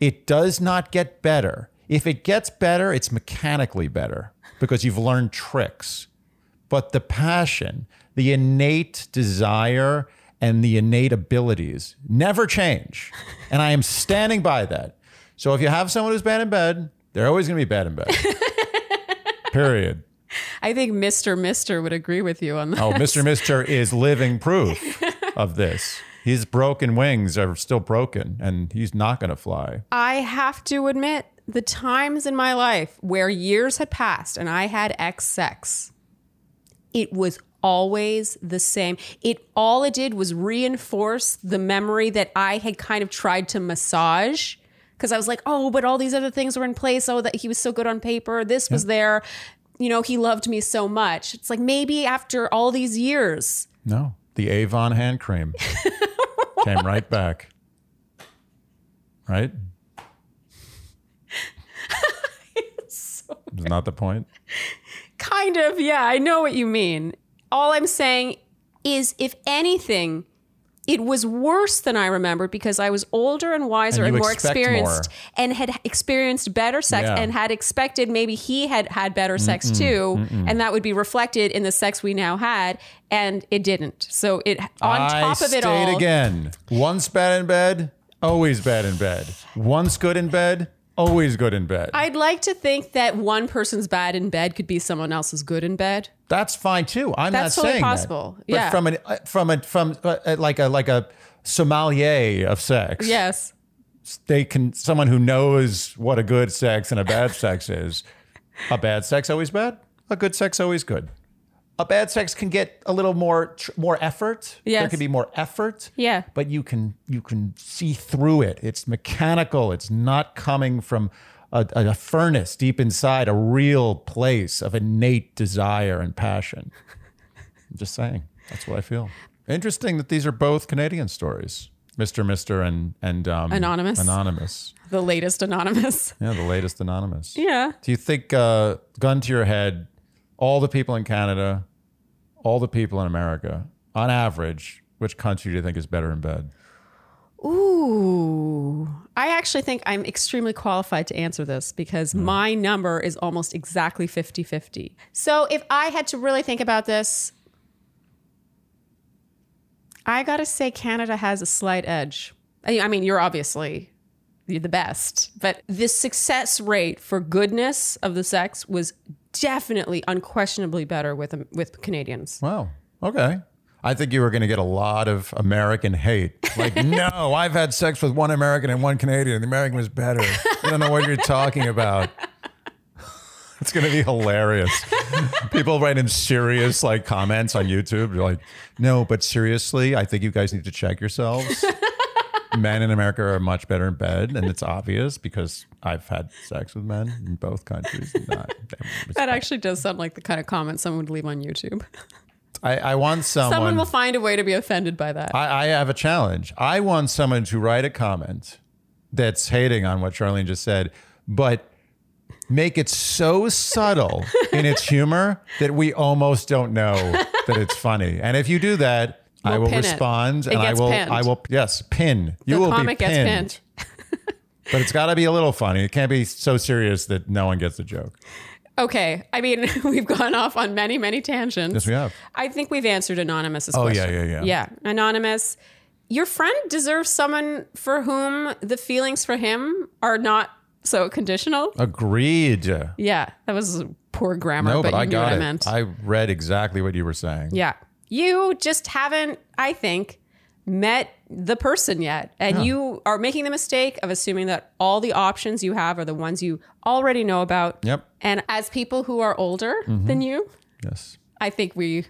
A: It does not get better. If it gets better, it's mechanically better because you've learned tricks. But the passion, the innate desire, and the innate abilities never change. And I am standing by that. So if you have someone who's bad in bed, they're always going to be bad in bed. Period.
B: I think Mr. Mister would agree with you on that.
A: Oh, Mr. Mister is living proof of this. His broken wings are still broken and he's not going to fly.
B: I have to admit, the times in my life where years had passed and I had ex sex, it was always the same. It all it did was reinforce the memory that I had kind of tried to massage. Because I was like, oh, but all these other things were in place. Oh, that he was so good on paper. This was there. You know, he loved me so much. It's like maybe after all these years,
A: No, the Avon hand cream came right back. Right? Is not the point.
B: Kind of, yeah, I know what you mean. All I'm saying is, if anything, it was worse than I remembered because I was older and wiser
A: And
B: and, more experienced
A: more.
B: and had experienced better sex
A: Yeah.
B: and had expected maybe he had had better mm, sex mm, too. And that would be reflected in the sex we now had. And it didn't. So it, on
A: I
B: top of it all,
A: again. Once bad in bed, always bad in bed. Once good in bed, always good in bed.
B: I'd like to think that one person's bad in bed could be someone else's good in bed.
A: That's fine too. I'm
B: That's
A: not
B: totally
A: saying
B: possible.
A: That. But
B: Yeah.
A: from an uh, from a from uh, like a like a sommelier of sex.
B: Yes.
A: They can someone who knows what a good sex and a bad sex is. A bad sex always bad. A good sex always good. A bad sex can get a little more tr- more effort.
B: Yes.
A: There can be more effort.
B: Yeah.
A: But you can you can see through it. It's mechanical. It's not coming from a, a furnace deep inside, a real place of innate desire and passion. I'm just saying. That's what I feel. Interesting that these are both Canadian stories. Mr. Mister and and um,
B: Anonymous.
A: Anonymous.
B: The latest anonymous.
A: Yeah, the latest Anonymous.
B: Yeah.
A: Do you think, uh, gun to your head, all the people in Canada, all the people in America, on average, which country do you think is better in bed?
B: Ooh. I actually think I'm extremely qualified to answer this because hmm. my number is almost exactly 50 50. So if I had to really think about this, I got to say Canada has a slight edge. I I mean, you're obviously you're the best, but the success rate for goodness of the sex was definitely unquestionably better with with Canadians.
A: Wow. Okay. I think you were going to get a lot of American hate. Like, no, I've had sex with one American and one Canadian. The American was better. I don't know what you're talking about. It's going to be hilarious. People write in serious like comments on YouTube. You're like, no, but seriously, I think you guys need to check yourselves. men in America are much better in bed, and it's obvious because I've had sex with men in both countries. Not,
B: That actually does sound like the kind of comment someone would leave on YouTube.
A: I, I want someone.
B: Someone will find a way to be offended by that.
A: I, I have a challenge. I want someone to write a comment that's hating on what Sharleen just said, but make it so subtle in its humor that we almost don't know that it's funny. And if you do that, I
B: We'll
A: will
B: pin it.
A: respond
B: It
A: and I will
B: pinned.
A: I will yes, pin. You
B: The
A: will
B: comic
A: be
B: gets
A: pinned. but it's got to be a little funny. It can't be so serious that no one gets the joke.
B: Okay. I mean, we've gone off on many, many tangents.
A: Yes, we have.
B: I think we've answered Anonymous's
A: Oh,
B: question.
A: Oh, yeah, yeah, yeah.
B: Yeah. Anonymous, your friend deserves someone for whom the feelings for him are not so conditional.
A: Agreed.
B: Yeah. That was poor grammar,
A: No,
B: but,
A: but,
B: you
A: I got it.
B: I meant.
A: I read exactly what you were saying.
B: yeah. You just haven't, I think, met the person yet. And you are making the mistake of assuming that all the options you have are the ones you already know about.
A: Yep.
B: And as people who are older than you,
A: Yes.
B: I think we,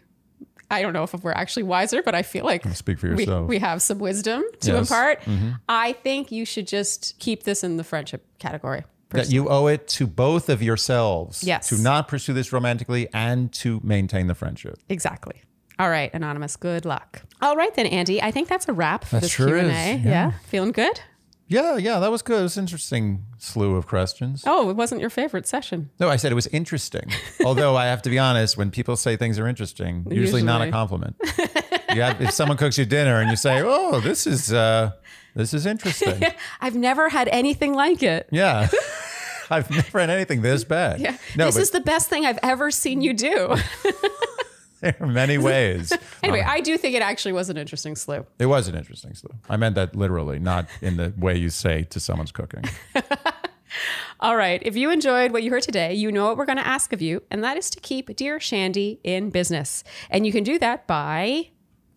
B: I don't know if we're actually wiser, but I feel like
A: Speak for
B: we,
A: yourself.
B: we have some wisdom to
A: Yes. Mm-hmm.
B: impart. I think you should just keep this in the friendship category.
A: that you owe it to both of yourselves
B: Yes.
A: to not pursue this romantically and to maintain the friendship.
B: Exactly. All right, anonymous. Good luck. All right then, Andy. I think that's a wrap for
A: That
B: this
A: sure
B: Q and
A: is,
B: A.
A: yeah.
B: Yeah, feeling good.
A: Yeah, yeah, that was good. It was an interesting slew of questions.
B: Oh, it wasn't your favorite session.
A: No, I said it was interesting. Although I have to be honest, when people say things are interesting, usually, not a compliment. you have, if someone cooks you dinner and you say, "Oh, this is uh, this is interesting,"
B: I've never had anything like it.
A: yeah, I've never had anything this bad.
B: Yeah.
A: No,
B: this
A: but
B: is the best thing I've ever seen you do.
A: there are many ways.
B: anyway, um, I do think it actually was an interesting slew.
A: It was an interesting slew. I meant that literally, not in the way you say to someone's cooking.
B: All right. If you enjoyed what you heard today, you know what we're going to ask of you, and that is to keep Dear Shandy in business. And you can do that by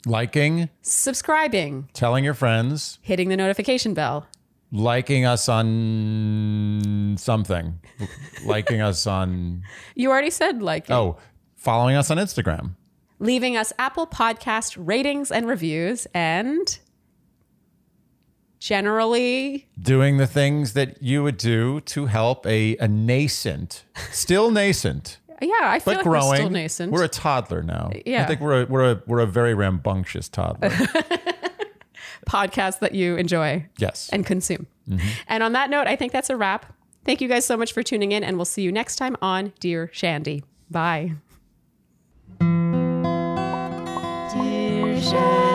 A: Liking,
B: subscribing,
A: telling your friends,
B: hitting the notification bell,
A: liking us on something, liking us on,
B: You already said like
A: oh, following us on Instagram.
B: leaving us Apple Podcast ratings and reviews, and generally,
A: doing the things that you would do to help a, a nascent, still nascent,
B: yeah, I feel
A: but
B: like
A: growing.
B: we're still nascent.
A: We're a toddler now.
B: Yeah, I
A: think we're a, we're a, we're a very rambunctious toddler.
B: podcast that you enjoy
A: yes.
B: and consume. Mm-hmm. And on that note, I think that's a wrap. Thank you guys so much for tuning in, and we'll see you next time on Dear Shandy. Bye.
C: ocean.